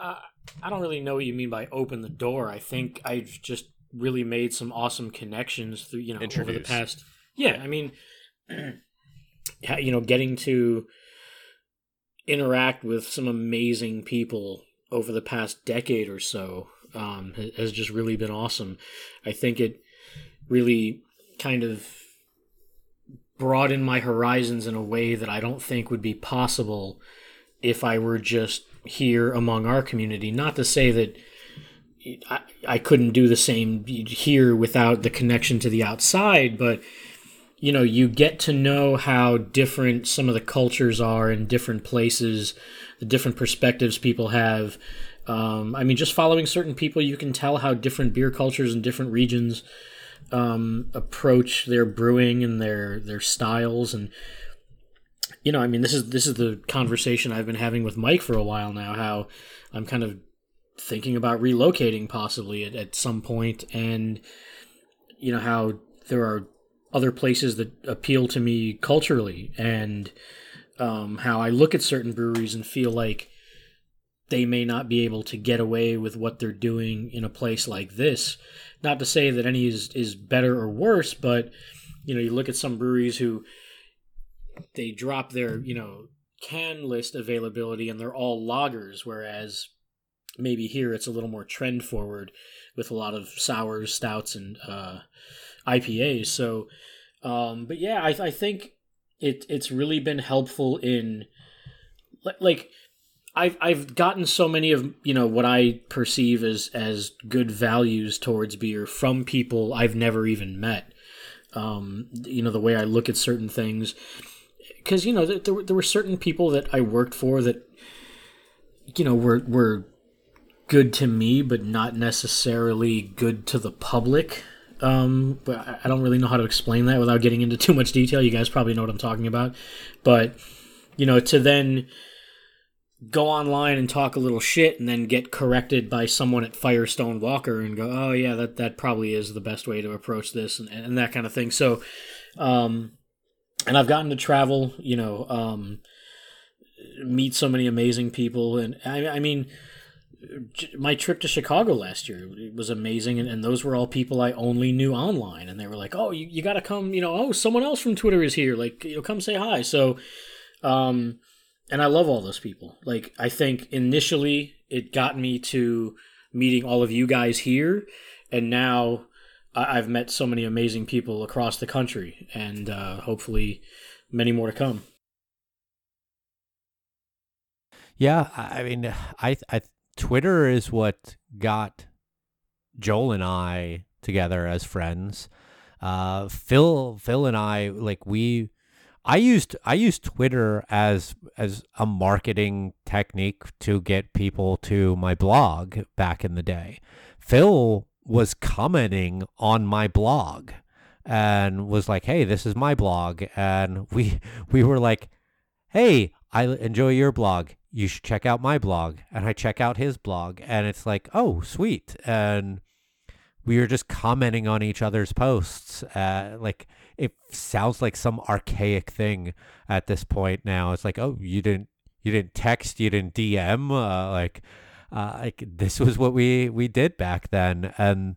Uh, I don't really know what you mean by open the door. I think I've just really made some awesome connections through you know over the past. Yeah, I mean, you know, getting to interact with some amazing people over the past decade or so um, has just really been awesome. I think it really kind of broaden my horizons in a way that I don't think would be possible if I were just here among our community. Not to say that I, I couldn't do the same here without the connection to the outside, but you know, you get to know how different some of the cultures are in different places, the different perspectives people have. Um, I mean, just following certain people, you can tell how different beer cultures in different regions um, approach their brewing and their their styles. And you know i mean this is this is the conversation i've been having with mike for a while now how i'm kind of thinking about relocating possibly at, at some point. And you know how there are other places that appeal to me culturally. And um, how i look at certain breweries and feel like they may not be able to get away with what they're doing in a place like this not to say that any is is better or worse, but you know, you look at some breweries who they drop their you know can list availability and they're all lagers, whereas maybe here it's a little more trend forward with a lot of sours, stouts, and uh, IPAs. So, um, but yeah, I, I think it it's really been helpful in like I've I've gotten so many of you know what I perceive as as good values towards beer from people I've never even met. Um, you know the way I look at certain things, because you know there, there, there were certain people that I worked for that you know were were good to me, but not necessarily good to the public. Um, but I don't really know how to explain that without getting into too much detail. You guys probably know what I'm talking about, but you know to then go online and talk a little shit and then get corrected by someone at Firestone Walker and go, oh yeah, that that probably is the best way to approach this and, and that kind of thing. So, um, and I've gotten to travel, you know, um, meet so many amazing people, and I, I mean. My trip to Chicago last year was amazing, and, and those were all people I only knew online. And they were like, "Oh, you, you got to come, you know. Oh, someone else from Twitter is here. Like, you know, come say hi." So, um, and I love all those people. Like I think initially it got me to meeting all of you guys here, and now I've met so many amazing people across the country, and uh, hopefully many more to come. Yeah, I mean, I, I Twitter is what got Joel and I together as friends. Uh, Phil, Phil and I, like we I used I used Twitter as as a marketing technique to get people to my blog back in the day. Phil was commenting on my blog and was like, "Hey, this is my blog." And we we were like, "Hey, I enjoy your blog. You should check out my blog." And I check out his blog and it's like, "Oh, sweet." And we were just commenting on each other's posts uh, like it sounds like some archaic thing at this point now. It's like, oh, you didn't you didn't text, you didn't DM, uh, like uh, like this was what we we did back then, and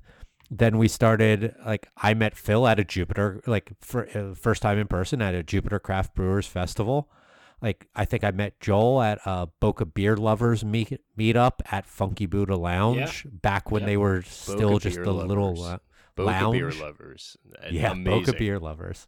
then we started like I met Phil at a Jupiter like for uh, first time in person at a Jupiter Craft Brewers Festival. Like I think I met Joel at a Boca Beer Lovers meet meetup at Funky Buddha Lounge yeah. back when Yep. they were still Boca just Beer the little Lovers. uh, Boca lounge. beer lovers. yeah, Amazing. Boca beer lovers.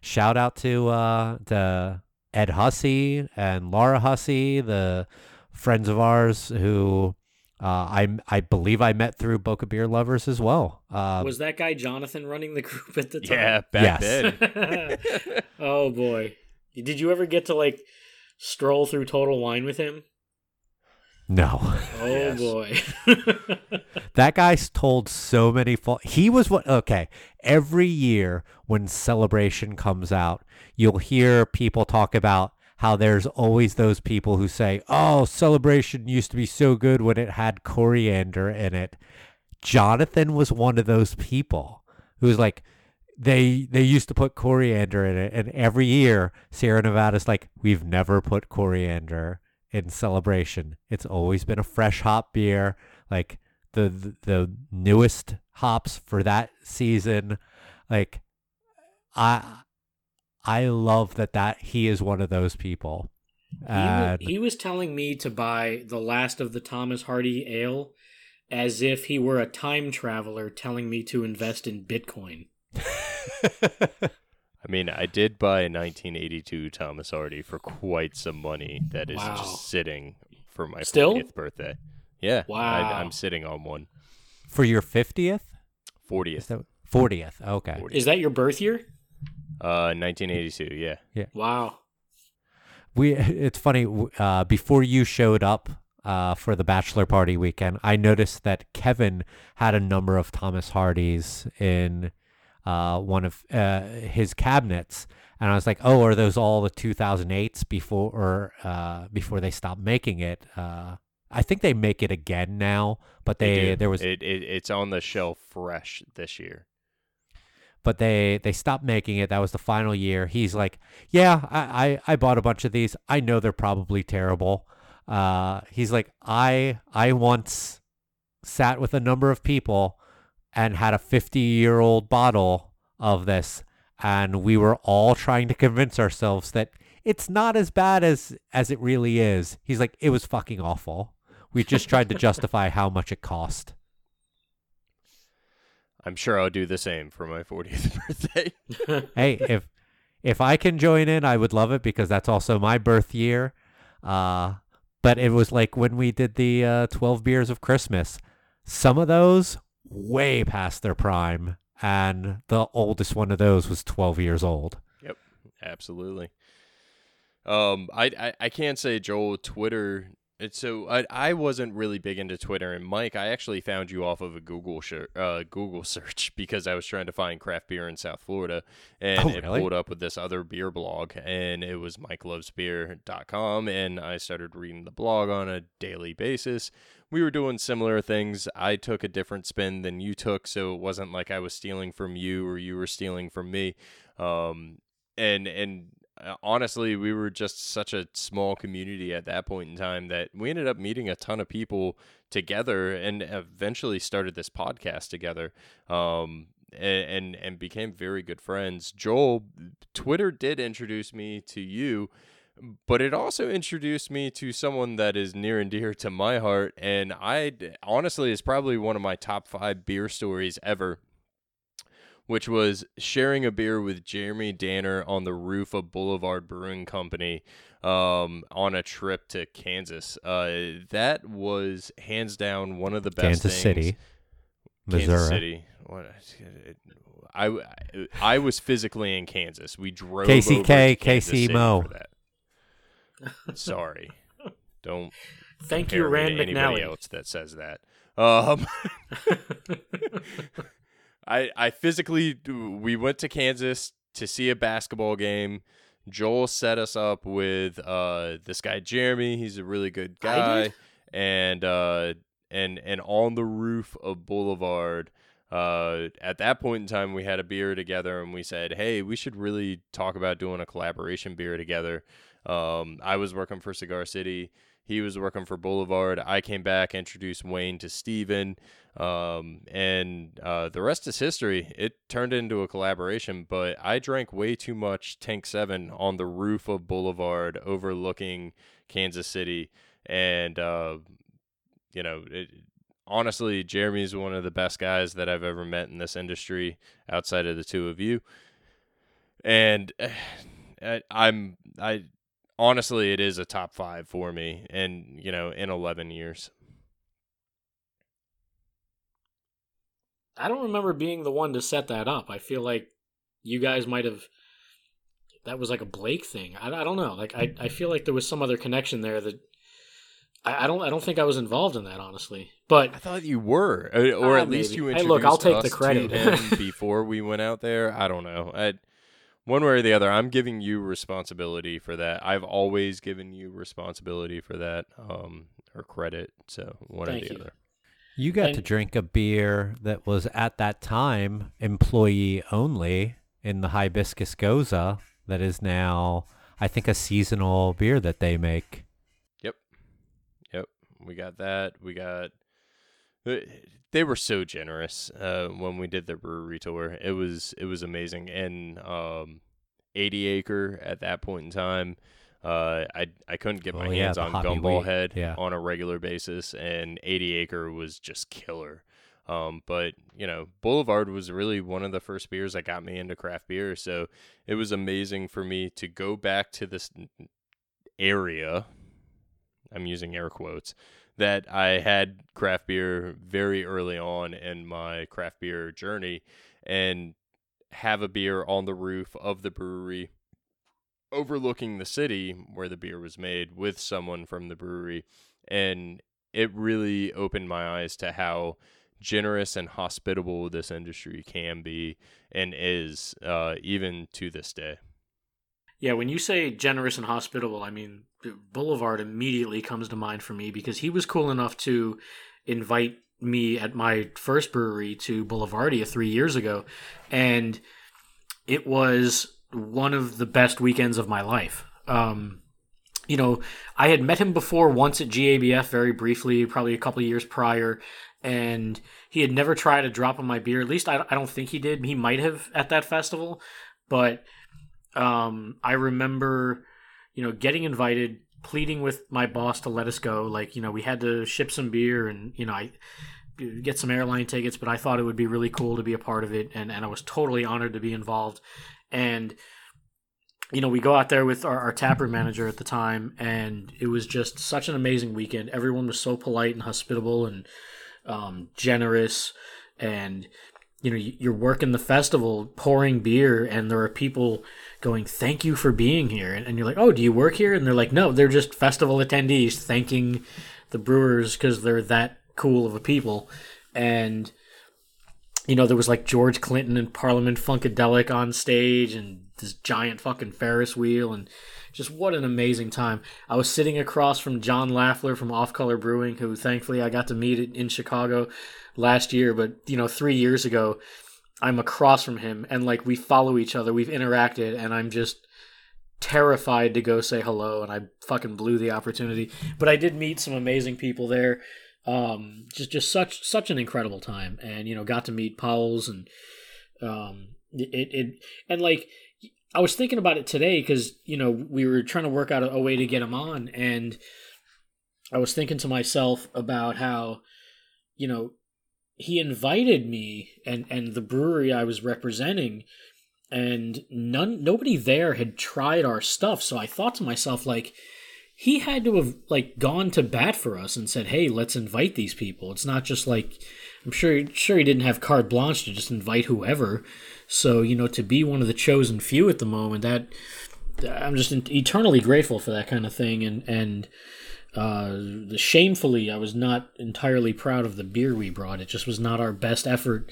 Shout out to uh to Ed Hussey and Laura Hussey, the friends of ours who uh, I I believe I met through Boca beer lovers as well. Uh, Was that guy Jonathan running the group at the time? Yeah, back Yes. then. oh boy, did you ever get to like stroll through Total Wine with him? no, Oh, oh Yes. boy. that guy's told so many. Fa- he was what? Okay, every year when Celebration comes out, you'll hear people talk about how there's always those people who say, "Oh, Celebration used to be so good when it had coriander in it." Jonathan was one of those people who was like, they they used to put coriander in it, and every year Sierra Nevada's like, we've never put coriander in celebration. It's always been a fresh hop beer, like the the, the newest hops for that season. Like, I I love that that he is one of those people. He, wa- uh, he was telling me to buy the last of the Thomas Hardy ale as if he were a time traveler telling me to invest in Bitcoin. I mean, I did buy a 1982 Thomas Hardy for quite some money that is Wow. just sitting for my Still? 40th birthday. Yeah. Wow. I, I'm sitting on one. For your 50th? 40th. That 40th? Okay. 40th. Is that your birth year? Uh, 1982, yeah. Yeah. Wow. We it's funny uh, before you showed up uh, for the bachelor party weekend, I noticed that Kevin had a number of Thomas Hardys in uh, one of uh, his cabinets, and I was like, "Oh, are those all the 2008s before or uh, before they stopped making it?" Uh, I think they make it again now, but they, do. there was it, it it's on the shelf fresh this year. but they they stopped making it. That was the final year. He's like, yeah, I I, I bought a bunch of these. I know they're probably terrible. Uh, he's like, I I once sat with a number of people and had a 50 year old bottle of this, and we were all trying to convince ourselves that it's not as bad as as it really is. He's like, it was fucking awful. We just tried to justify how much it cost. I'm sure I'll do the same for my 40th birthday. hey, if if I can join in, I would love it because that's also my birth year. Uh, but it was like when we did the uh, 12 beers of Christmas. Some of those way past their prime, and the oldest one of those was 12 years old. Yep, absolutely. Um, I, I I can't say Joel Twitter. It's so I I wasn't really big into Twitter, and Mike, I actually found you off of a Google shir- uh Google search because I was trying to find craft beer in South Florida, and Oh, it really? pulled up with this other beer blog, and it was MikeLovesBeer.com, and I started reading the blog on a daily basis. We were doing similar things. I took a different spin than you took, so it wasn't like I was stealing from you or you were stealing from me. Um, and and uh, honestly, we were just such a small community at that point in time that we ended up meeting a ton of people together, and eventually started this podcast together. Um, and, and and became very good friends. Joel, Twitter did introduce me to you, but it also introduced me to someone that is near and dear to my heart, and I honestly is probably one of my top five beer stories ever which was sharing a beer with Jeremy Danner on the roof of Boulevard Brewing Company um, on a trip to Kansas. Uh, that was hands down one of the best. Kansas things- City, Missouri. Kansas City. What? I, I was physically in Kansas. We drove KCK, KC Mo. for that. Sorry, don't Thank you, me Rand to anybody McNally. else that says that. Um, I I physically we went to Kansas to see a basketball game. Joel set us up with uh this guy Jeremy. He's a really good guy, and uh and and on the roof of Boulevard. Uh, at that point in time, we had a beer together, and we said, "Hey, we should really talk about doing a collaboration beer together." Um, I was working for Cigar City. He was working for Boulevard. I came back, introduced Wayne to Steven, um, and uh, the rest is history. It turned into a collaboration, but I drank way too much Tank 7 on the roof of Boulevard overlooking Kansas City. And, uh, you know, it, honestly, Jeremy's one of the best guys that I've ever met in this industry outside of the two of you. And I, I'm, I, honestly, it is a top five for me, and you know, in eleven years. I don't remember being the one to set that up. I feel like you guys might have. That was like a Blake thing. I, I don't know. Like I, I feel like there was some other connection there that. I, I don't. I don't think I was involved in that honestly. But I thought you were, uh, or Ah, at least maybe. you Hey, look, I'll take the credit. before we went out there. I don't know. I, one way or the other, I'm giving you responsibility for that. I've always given you responsibility for that, um, or credit. So one Thank or the you. other. You got And- to drink a beer that was at that time employee only in the Hibiscus Gose that is now, I think, a seasonal beer that they make. Yep. Yep. We got that. We got. They were so generous uh, when we did the brewery tour. It was it was amazing. And um, 80 acre at that point in time, uh, I I couldn't get my Oh, yeah, hands the on Gumball. Head Yeah. on a regular basis, and 80 acre was just killer. Um, but you know, Boulevard was really one of the first beers that got me into craft beer. So it was amazing for me to go back to this area. I'm using air quotes that I had craft beer very early on in my craft beer journey and have a beer on the roof of the brewery overlooking the city where the beer was made with someone from the brewery. And it really opened my eyes to how generous and hospitable this industry can be and is uh, even to this day. Yeah when you say generous and hospitable i mean boulevard immediately comes to mind for me because he was cool enough to invite me at my first brewery to boulevardia three years ago and it was one of the best weekends of my life. Um, you know, I had met him before once at GABF very briefly, probably a couple years prior, and he had never tried a drop of my beer. At least I, I don't think he did. He might have at that festival, but um, I remember, you know, getting invited, pleading with my boss to let us go. Like, you know, we had to ship some beer, and you know, I get some airline tickets, but I thought it would be really cool to be a part of it, and, and I was totally honored to be involved and you know, we go out there with our, our taproom manager at the time, and it was just such an amazing weekend. Everyone was so polite and hospitable and um, generous, and you know, you're working the festival, pouring beer, and there are people going, "Thank you for being here," and, and you're like, "Oh, do you work here?" And they're like, "No, they're just festival attendees, thanking the brewers because they're that cool of a people," and you know, there was like George Clinton and Parliament Funkadelic on stage and this giant fucking Ferris wheel and just what an amazing time. I was sitting across from John Laffler from Off Color Brewing, who thankfully I got to meet in Chicago last year, but you know, three years ago, I'm across from him and like we follow each other, we've interacted, and I'm just terrified to go say hello and I fucking blew the opportunity. But I did meet some amazing people there um, just just such such an incredible time, and you know, got to meet Pauls and um, it it and like I was thinking about it today because you know we were trying to work out a, a way to get him on, and I was thinking to myself about how you know he invited me and and the brewery I was representing and none nobody there had tried our stuff so I thought to myself like he had to have like gone to bat for us and said, "Hey, let's invite these people." It's not just like I'm sure sure he didn't have carte blanche to just invite whoever. So you know, to be one of the chosen few at the moment, that I'm just eternally grateful for that kind of thing. And and uh, shamefully, I was not entirely proud of the beer we brought. It just was not our best effort.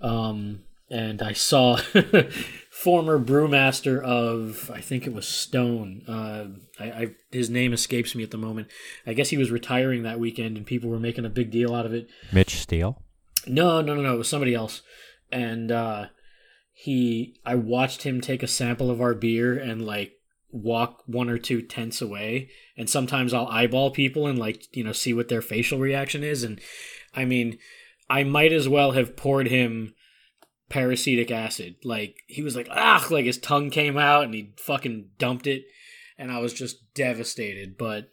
Um, and I saw former brewmaster of I think it was Stone. Uh, I, I, his name escapes me at the moment. I guess he was retiring that weekend, and people were making a big deal out of it. Mitch Steele. No, no, no, no. It was somebody else, and uh, he. I watched him take a sample of our beer and like walk one or two tenths away, and sometimes I'll eyeball people and like you know see what their facial reaction is, and I mean, I might as well have poured him peracetic acid. Like he was like, ah, like his tongue came out and he fucking dumped it, and I was just devastated. But,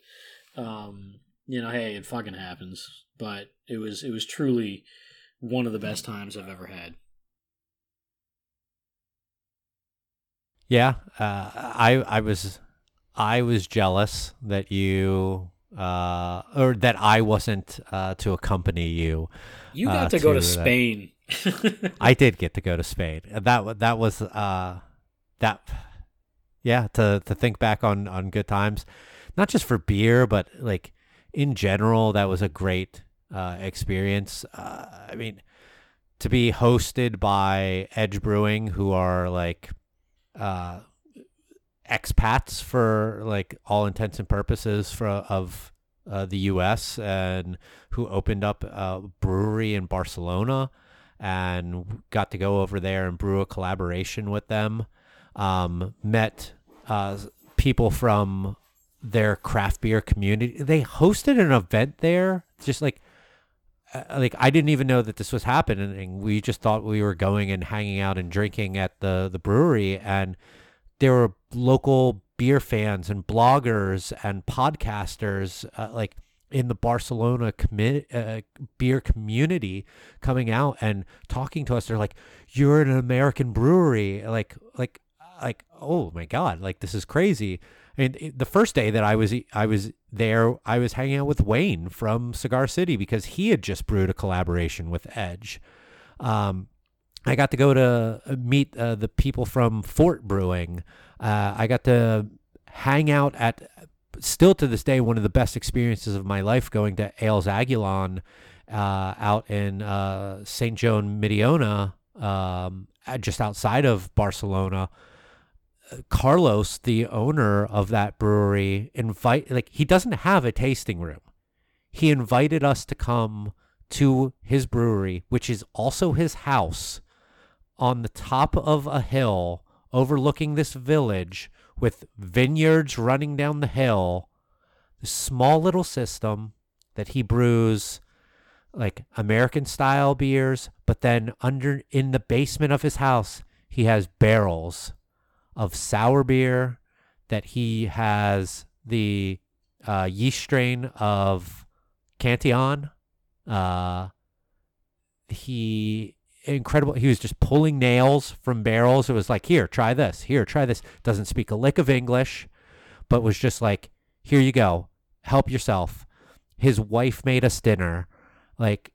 um, you know, hey, it fucking happens. But it was it was truly one of the best times I've ever had. Yeah, uh, I I was I was jealous that you uh, or that I wasn't uh, to accompany you. You got uh, to go to Spain. I did get to go to Spain. That that was uh, that yeah to to think back on on good times, not just for beer but like in general. That was a great uh, experience. Uh, I mean, to be hosted by Edge Brewing, who are like uh, expats for like all intents and purposes for of uh, the U.S. and who opened up a brewery in Barcelona and got to go over there and brew a collaboration with them. Um, met uh, people from their craft beer community. They hosted an event there, just like like I didn't even know that this was happening. We just thought we were going and hanging out and drinking at the the brewery, and there were local beer fans and bloggers and podcasters. Uh, like in the Barcelona commi- uh, beer community coming out and talking to us. They're like, "You're an American brewery." Like, like, like, oh my god, like this is crazy. And it- the first day that I was I was there, I was hanging out with Wayne from Cigar City because he had just brewed a collaboration with Edge. Um, I got to go to uh, meet uh, the people from Fort Brewing. Uh, I got to hang out at still to this day one of the best experiences of my life going to Ales Aguilon uh, out in uh, St. Joan Mediona, um, just outside of Barcelona. Carlos, the owner of that brewery, invite like he doesn't have a tasting room. He invited us to come to his brewery, which is also his house, on the top of a hill overlooking this village with vineyards running down the hill. This small little system that he brews like American style beers, but then under in the basement of his house, he has barrels of sour beer that he has the uh, yeast strain of Cantillon. Uh, he incredible. He was just pulling nails from barrels. It was like, here, try this. Here, try this. Doesn't speak a lick of English, but was just like, here you go. Help yourself. His wife made us dinner. Like,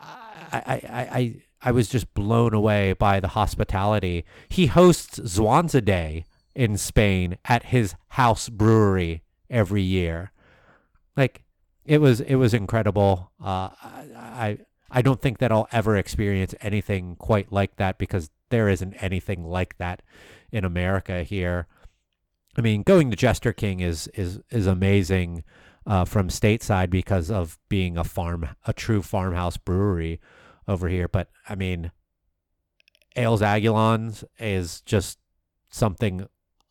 I, I, I, I, I was just blown away by the hospitality. He hosts Zwanze Day in Spain at his house brewery every year. Like, it was, it was incredible. Uh, I, I don't think that I'll ever experience anything quite like that because there isn't anything like that in America here. I mean, going to Jester King is is is amazing uh, from stateside because of being a farm, a true farmhouse brewery over here. But I mean, Ales Agullons is just something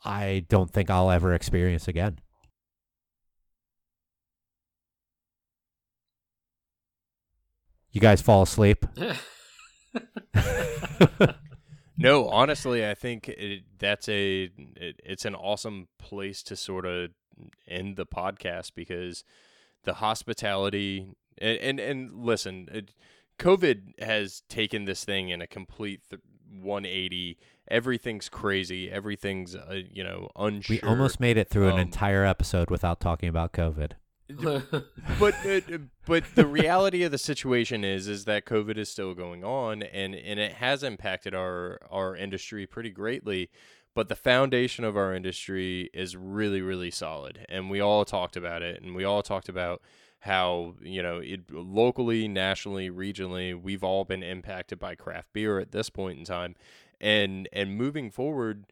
I don't think I'll ever experience again. You guys fall asleep? No, honestly, I think it, that's a it, it's an awesome place to sort of end the podcast because the hospitality and and, and listen, it, COVID has taken this thing in a complete th- 180. Everything's crazy. Everything's uh, you know unsure. We almost made it through an Um, entire episode without talking about COVID. but uh, but the reality of the situation is is that COVID is still going on, and and it has impacted our our industry pretty greatly. But the foundation of our industry is really really solid, and we all talked about it, and we all talked about how you know it, locally, nationally, regionally, we've all been impacted by craft beer at this point in time, and and moving forward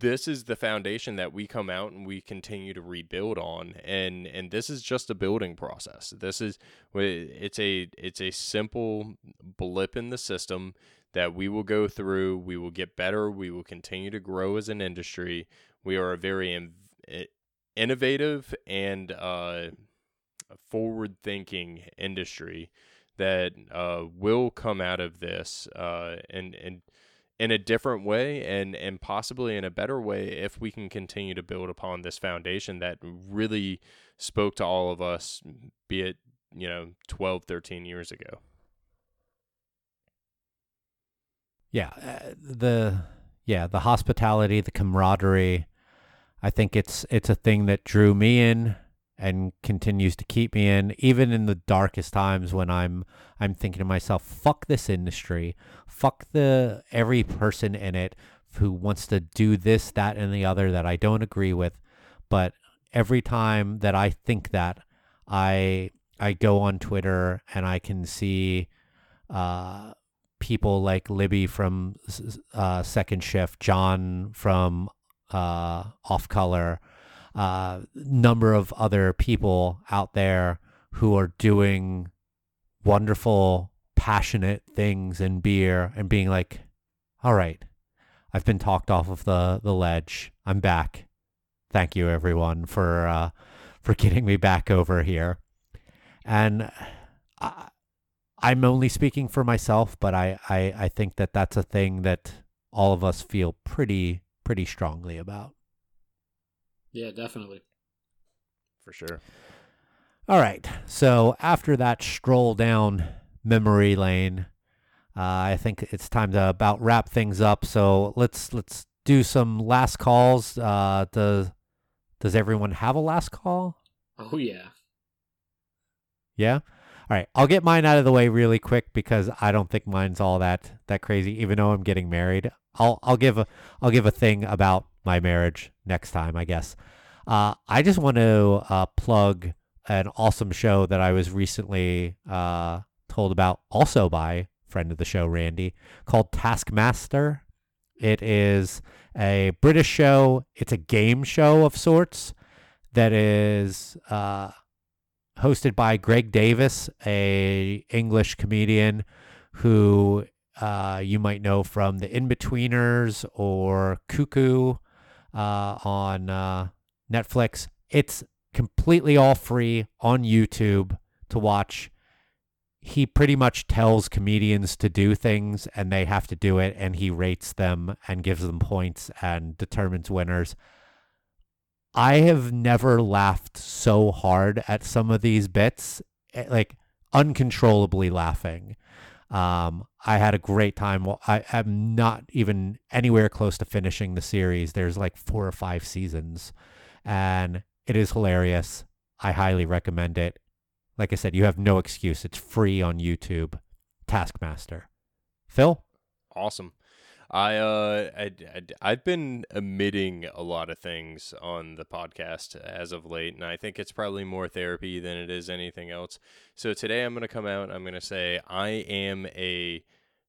this is the foundation that we come out and we continue to rebuild on. And and this is just a building process. This is it's a it's a simple blip in the system that we will go through we will get better we will continue to grow as an industry. We are a very in, innovative and uh, forward thinking industry that uh, will come out of this uh, and and in a different way and and possibly in a better way if we can continue to build upon this foundation that really spoke to all of us be it you know 12 13 years ago Yeah, uh, the yeah the hospitality, the camaraderie. I think it's it's a thing that drew me in and continues to keep me in, even in the darkest times when I'm I'm thinking to myself, "Fuck this industry, fuck the every person in it who wants to do this, that, and the other that I don't agree with." But every time that I think that, I I go on Twitter and I can see. Uh, people like Libby from uh, Second Shift, John from uh, Off Color, uh, number of other people out there who are doing wonderful, passionate things in beer and being like, all right, I've been talked off of the, the ledge. I'm back. Thank you, everyone, for uh, for getting me back over here. And I, I'm only speaking for myself, but I, I, I think that that's a thing that all of us feel pretty pretty strongly about. Yeah, definitely. for sure All right. So after that stroll down memory lane, uh, I think it's time to about wrap things up. So let's let's do some last calls. Uh, does does everyone have a last call? Oh yeah. Yeah. All right, I'll get mine out of the way really quick because I don't think mine's all that that crazy. Even though I'm getting married, I'll I'll give a I'll give a thing about my marriage next time, I guess. Uh, I just want to uh, plug an awesome show that I was recently uh, told about, also by friend of the show Randy, called Taskmaster. It is a British show. It's a game show of sorts that is uh, hosted by Greg Davies, a English comedian who uh, you might know from The Inbetweeners or Cuckoo uh, on uh, Netflix. It's completely all free on YouTube to watch. He pretty much tells comedians to do things and they have to do it, and he rates them and gives them points and determines winners. I have never laughed so hard at some of these bits, eh, like uncontrollably laughing. Um, I had a great time. Well, I am not even anywhere close to finishing the series. There's like four or five seasons, and it is hilarious. I highly recommend it. Like I said, you have no excuse. It's free on YouTube. Taskmaster. Phil? Awesome. I uh I, I have been omitting a lot of things on the podcast as of late, and I think it's probably more therapy than it is anything else. So today I'm gonna come out. I'm gonna say I am a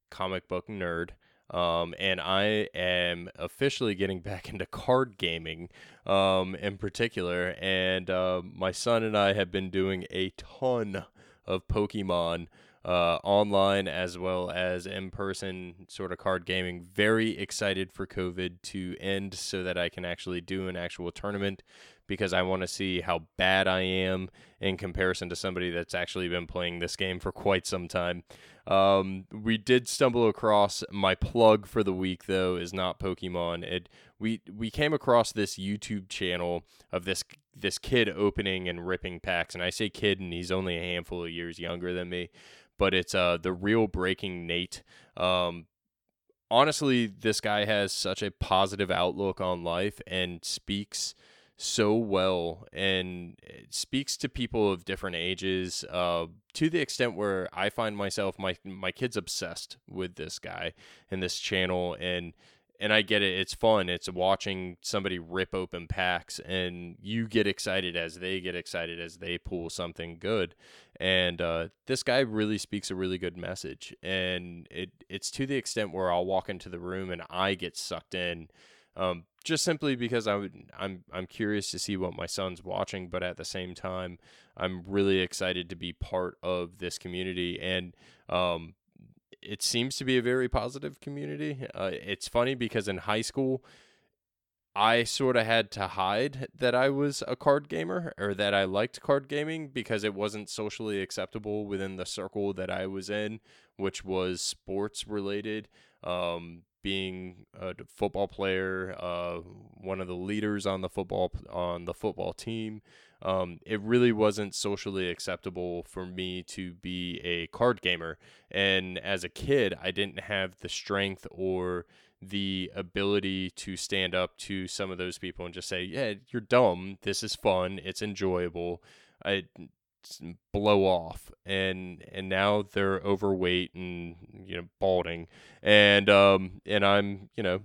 comic book nerd. Um, and I am officially getting back into card gaming, um, in particular. And uh, my son and I have been doing a ton of Pokemon uh, online as well as in person sort of card gaming. Very excited for COVID to end so that I can actually do an actual tournament because I want to see how bad I am in comparison to somebody that's actually been playing this game for quite some time. Um, we did stumble across my plug for the week though is not Pokemon. It we we came across this YouTube channel of this this kid opening and ripping packs, and I say kid, and he's only a handful of years younger than me but it's uh the real breaking Nate. Um, honestly, this guy has such a positive outlook on life and speaks so well and speaks to people of different ages uh, to the extent where I find myself my my kid's obsessed with this guy and this channel and and I get it. It's fun. It's watching somebody rip open packs, and you get excited as they get excited as they pull something good. And uh, this guy really speaks a really good message, and it it's to the extent where I'll walk into the room and I get sucked in, um, just simply because I would, I'm I'm curious to see what my son's watching, but at the same time, I'm really excited to be part of this community and. Um, it seems to be a very positive community. Uh, it's funny because in high school, I sort of had to hide that I was a card gamer or that I liked card gaming because it wasn't socially acceptable within the circle that I was in, which was sports related. Um, being a football player, uh, one of the leaders on the football on the football team, um, it really wasn't socially acceptable for me to be a card gamer. And as a kid, I didn't have the strength or the ability to stand up to some of those people and just say, "Yeah, you're dumb. This is fun. It's enjoyable." I blow off and and now they're overweight and you know balding and um and I'm you know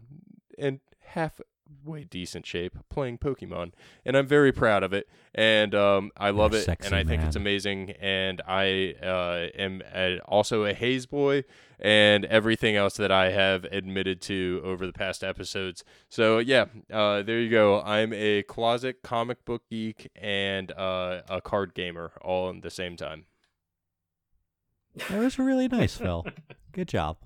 and half way decent shape playing Pokemon, and I'm very proud of it. And um, I love You're it, and I think man. it's amazing. And I uh, am a, also a Haze boy, and everything else that I have admitted to over the past episodes. So yeah, uh, there you go. I'm a closet comic book geek and uh, a card gamer all in the same time. That was really nice, Phil. Good job,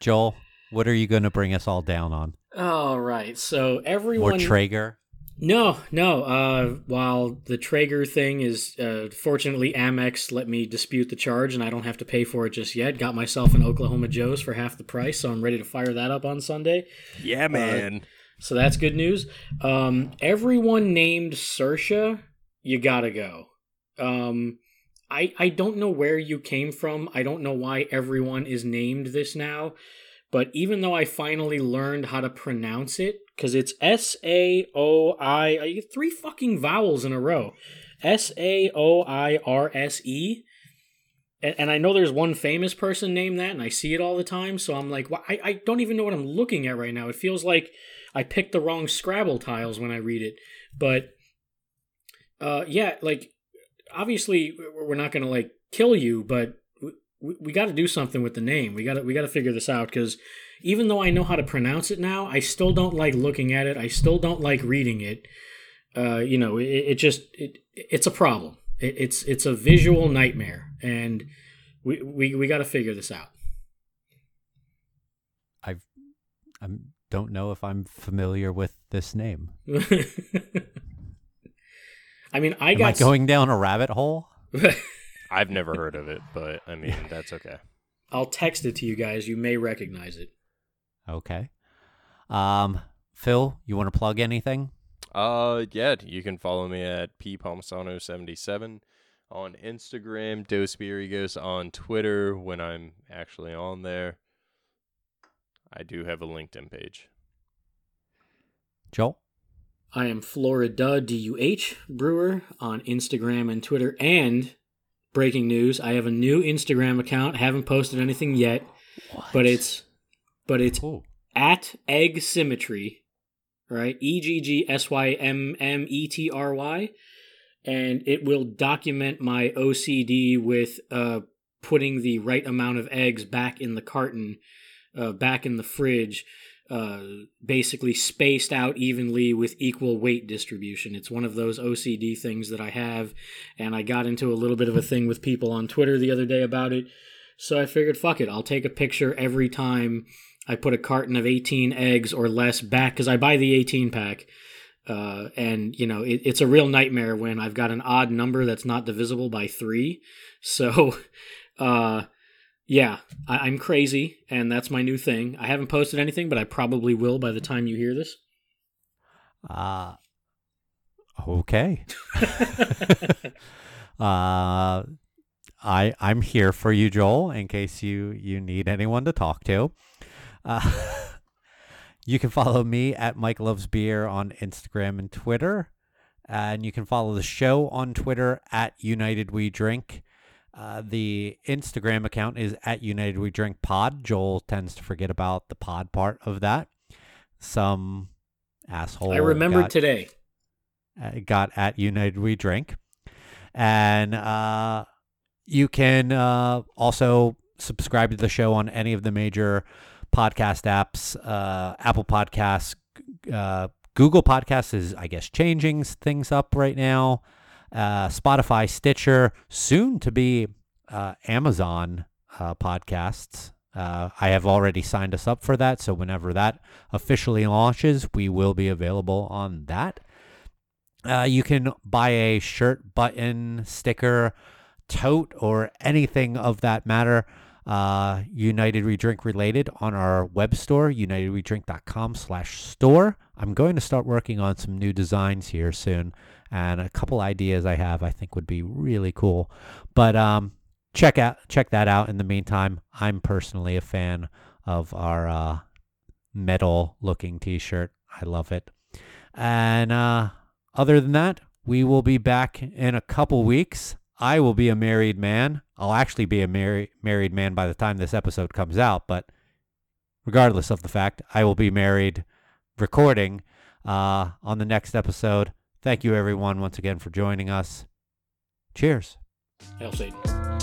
Joel. What are you going to bring us all down on? All right. So everyone. Or Traeger. No, no. Uh, while the Traeger thing is, uh, fortunately, Amex let me dispute the charge, and I don't have to pay for it just yet. Got myself an Oklahoma Joe's for half the price, so I'm ready to fire that up on Sunday. Yeah, uh, man. Uh, so that's good news. Um, everyone named Saoirse, you gotta go. Um, I I don't know where you came from. I don't know why everyone is named this now. But even though I finally learned how to pronounce it, because it's S A O I, three fucking vowels in a row, S A O I R S E. And, and I know there's one famous person named that, and I see it all the time. So I'm like, well, I, I don't even know what I'm looking at right now. It feels like I picked the wrong Scrabble tiles when I read it. But uh, yeah, like obviously we're not gonna like kill you, but we, we got to do something with the name. We got to we got to figure this out because even though I know how to pronounce it now, I still don't like looking at it. I still don't like reading it. Uh, you know, it, it just it it's a problem. It, it's it's a visual nightmare, and we we we got to figure this out. I I don't know if I'm familiar with this name. I mean, I Am got I going down a rabbit hole? I've never heard of it, but I mean that's okay. I'll text it to you guys. You may recognize it. Okay. Um, Phil, you want to plug anything? Uh, yeah, you can follow me at p palmisano 77 on Instagram, Dos Birigos on Twitter when I'm actually on there. I do have a LinkedIn page. Joel? I am Florida DUH Brewer on Instagram and Twitter. And breaking news, I have a new Instagram account. Haven't posted anything yet, but it's but it's Ooh. at Egg Symmetry, right? E G G S Y M M E T R Y, and it will document my OCD with uh, putting the right amount of eggs back in the carton, uh, back in the fridge, uh, basically spaced out evenly with equal weight distribution. It's one of those OCD things that I have, and I got into a little bit of a thing with people on Twitter the other day about it. So I figured, fuck it, I'll take a picture every time I put a carton of 18 eggs or less back because I buy the 18 pack. Uh, and you know it, it's a real nightmare when I've got an odd number that's not divisible by three. So, uh, yeah, I, I'm crazy, and that's my new thing. I haven't posted anything, but I probably will by the time you hear this. Uh, okay. uh, I I'm here for you, Joel, in case you you need anyone to talk to. Uh, you can follow me at Mike Loves Beer on Instagram and Twitter, and you can follow the show on Twitter at United We Drink. Uh, the Instagram account is at United We Drink Pod. Joel tends to forget about the pod part of that. Some asshole. I remembered got- today. uh, got at United We Drink. And uh, you can uh, also subscribe to the show on any of the major podcast apps. Uh, Apple Podcasts, uh, Google Podcasts is, I guess, changing things up right now. Uh, Spotify, Stitcher, soon to be uh, Amazon uh, podcasts. Uh, I have already signed us up for that. So whenever that officially launches, we will be available on that. You can buy a shirt, button, sticker, tote, or anything of that matter. Uh, United We Drink related on our web store, unitedwedrink.com slash store. I'm going to start working on some new designs here soon, and a couple ideas I have I think would be really cool. But um, check out check that out. In the meantime, I'm personally a fan of our uh, metal looking T-shirt. I love it, and uh, other than that, we will be back in a couple weeks. I will be a married man. I'll actually be a marri- married man by the time this episode comes out, but regardless of the fact, I will be married recording uh, on the next episode. Thank you, everyone, once again for joining us. Cheers. Hail Satan.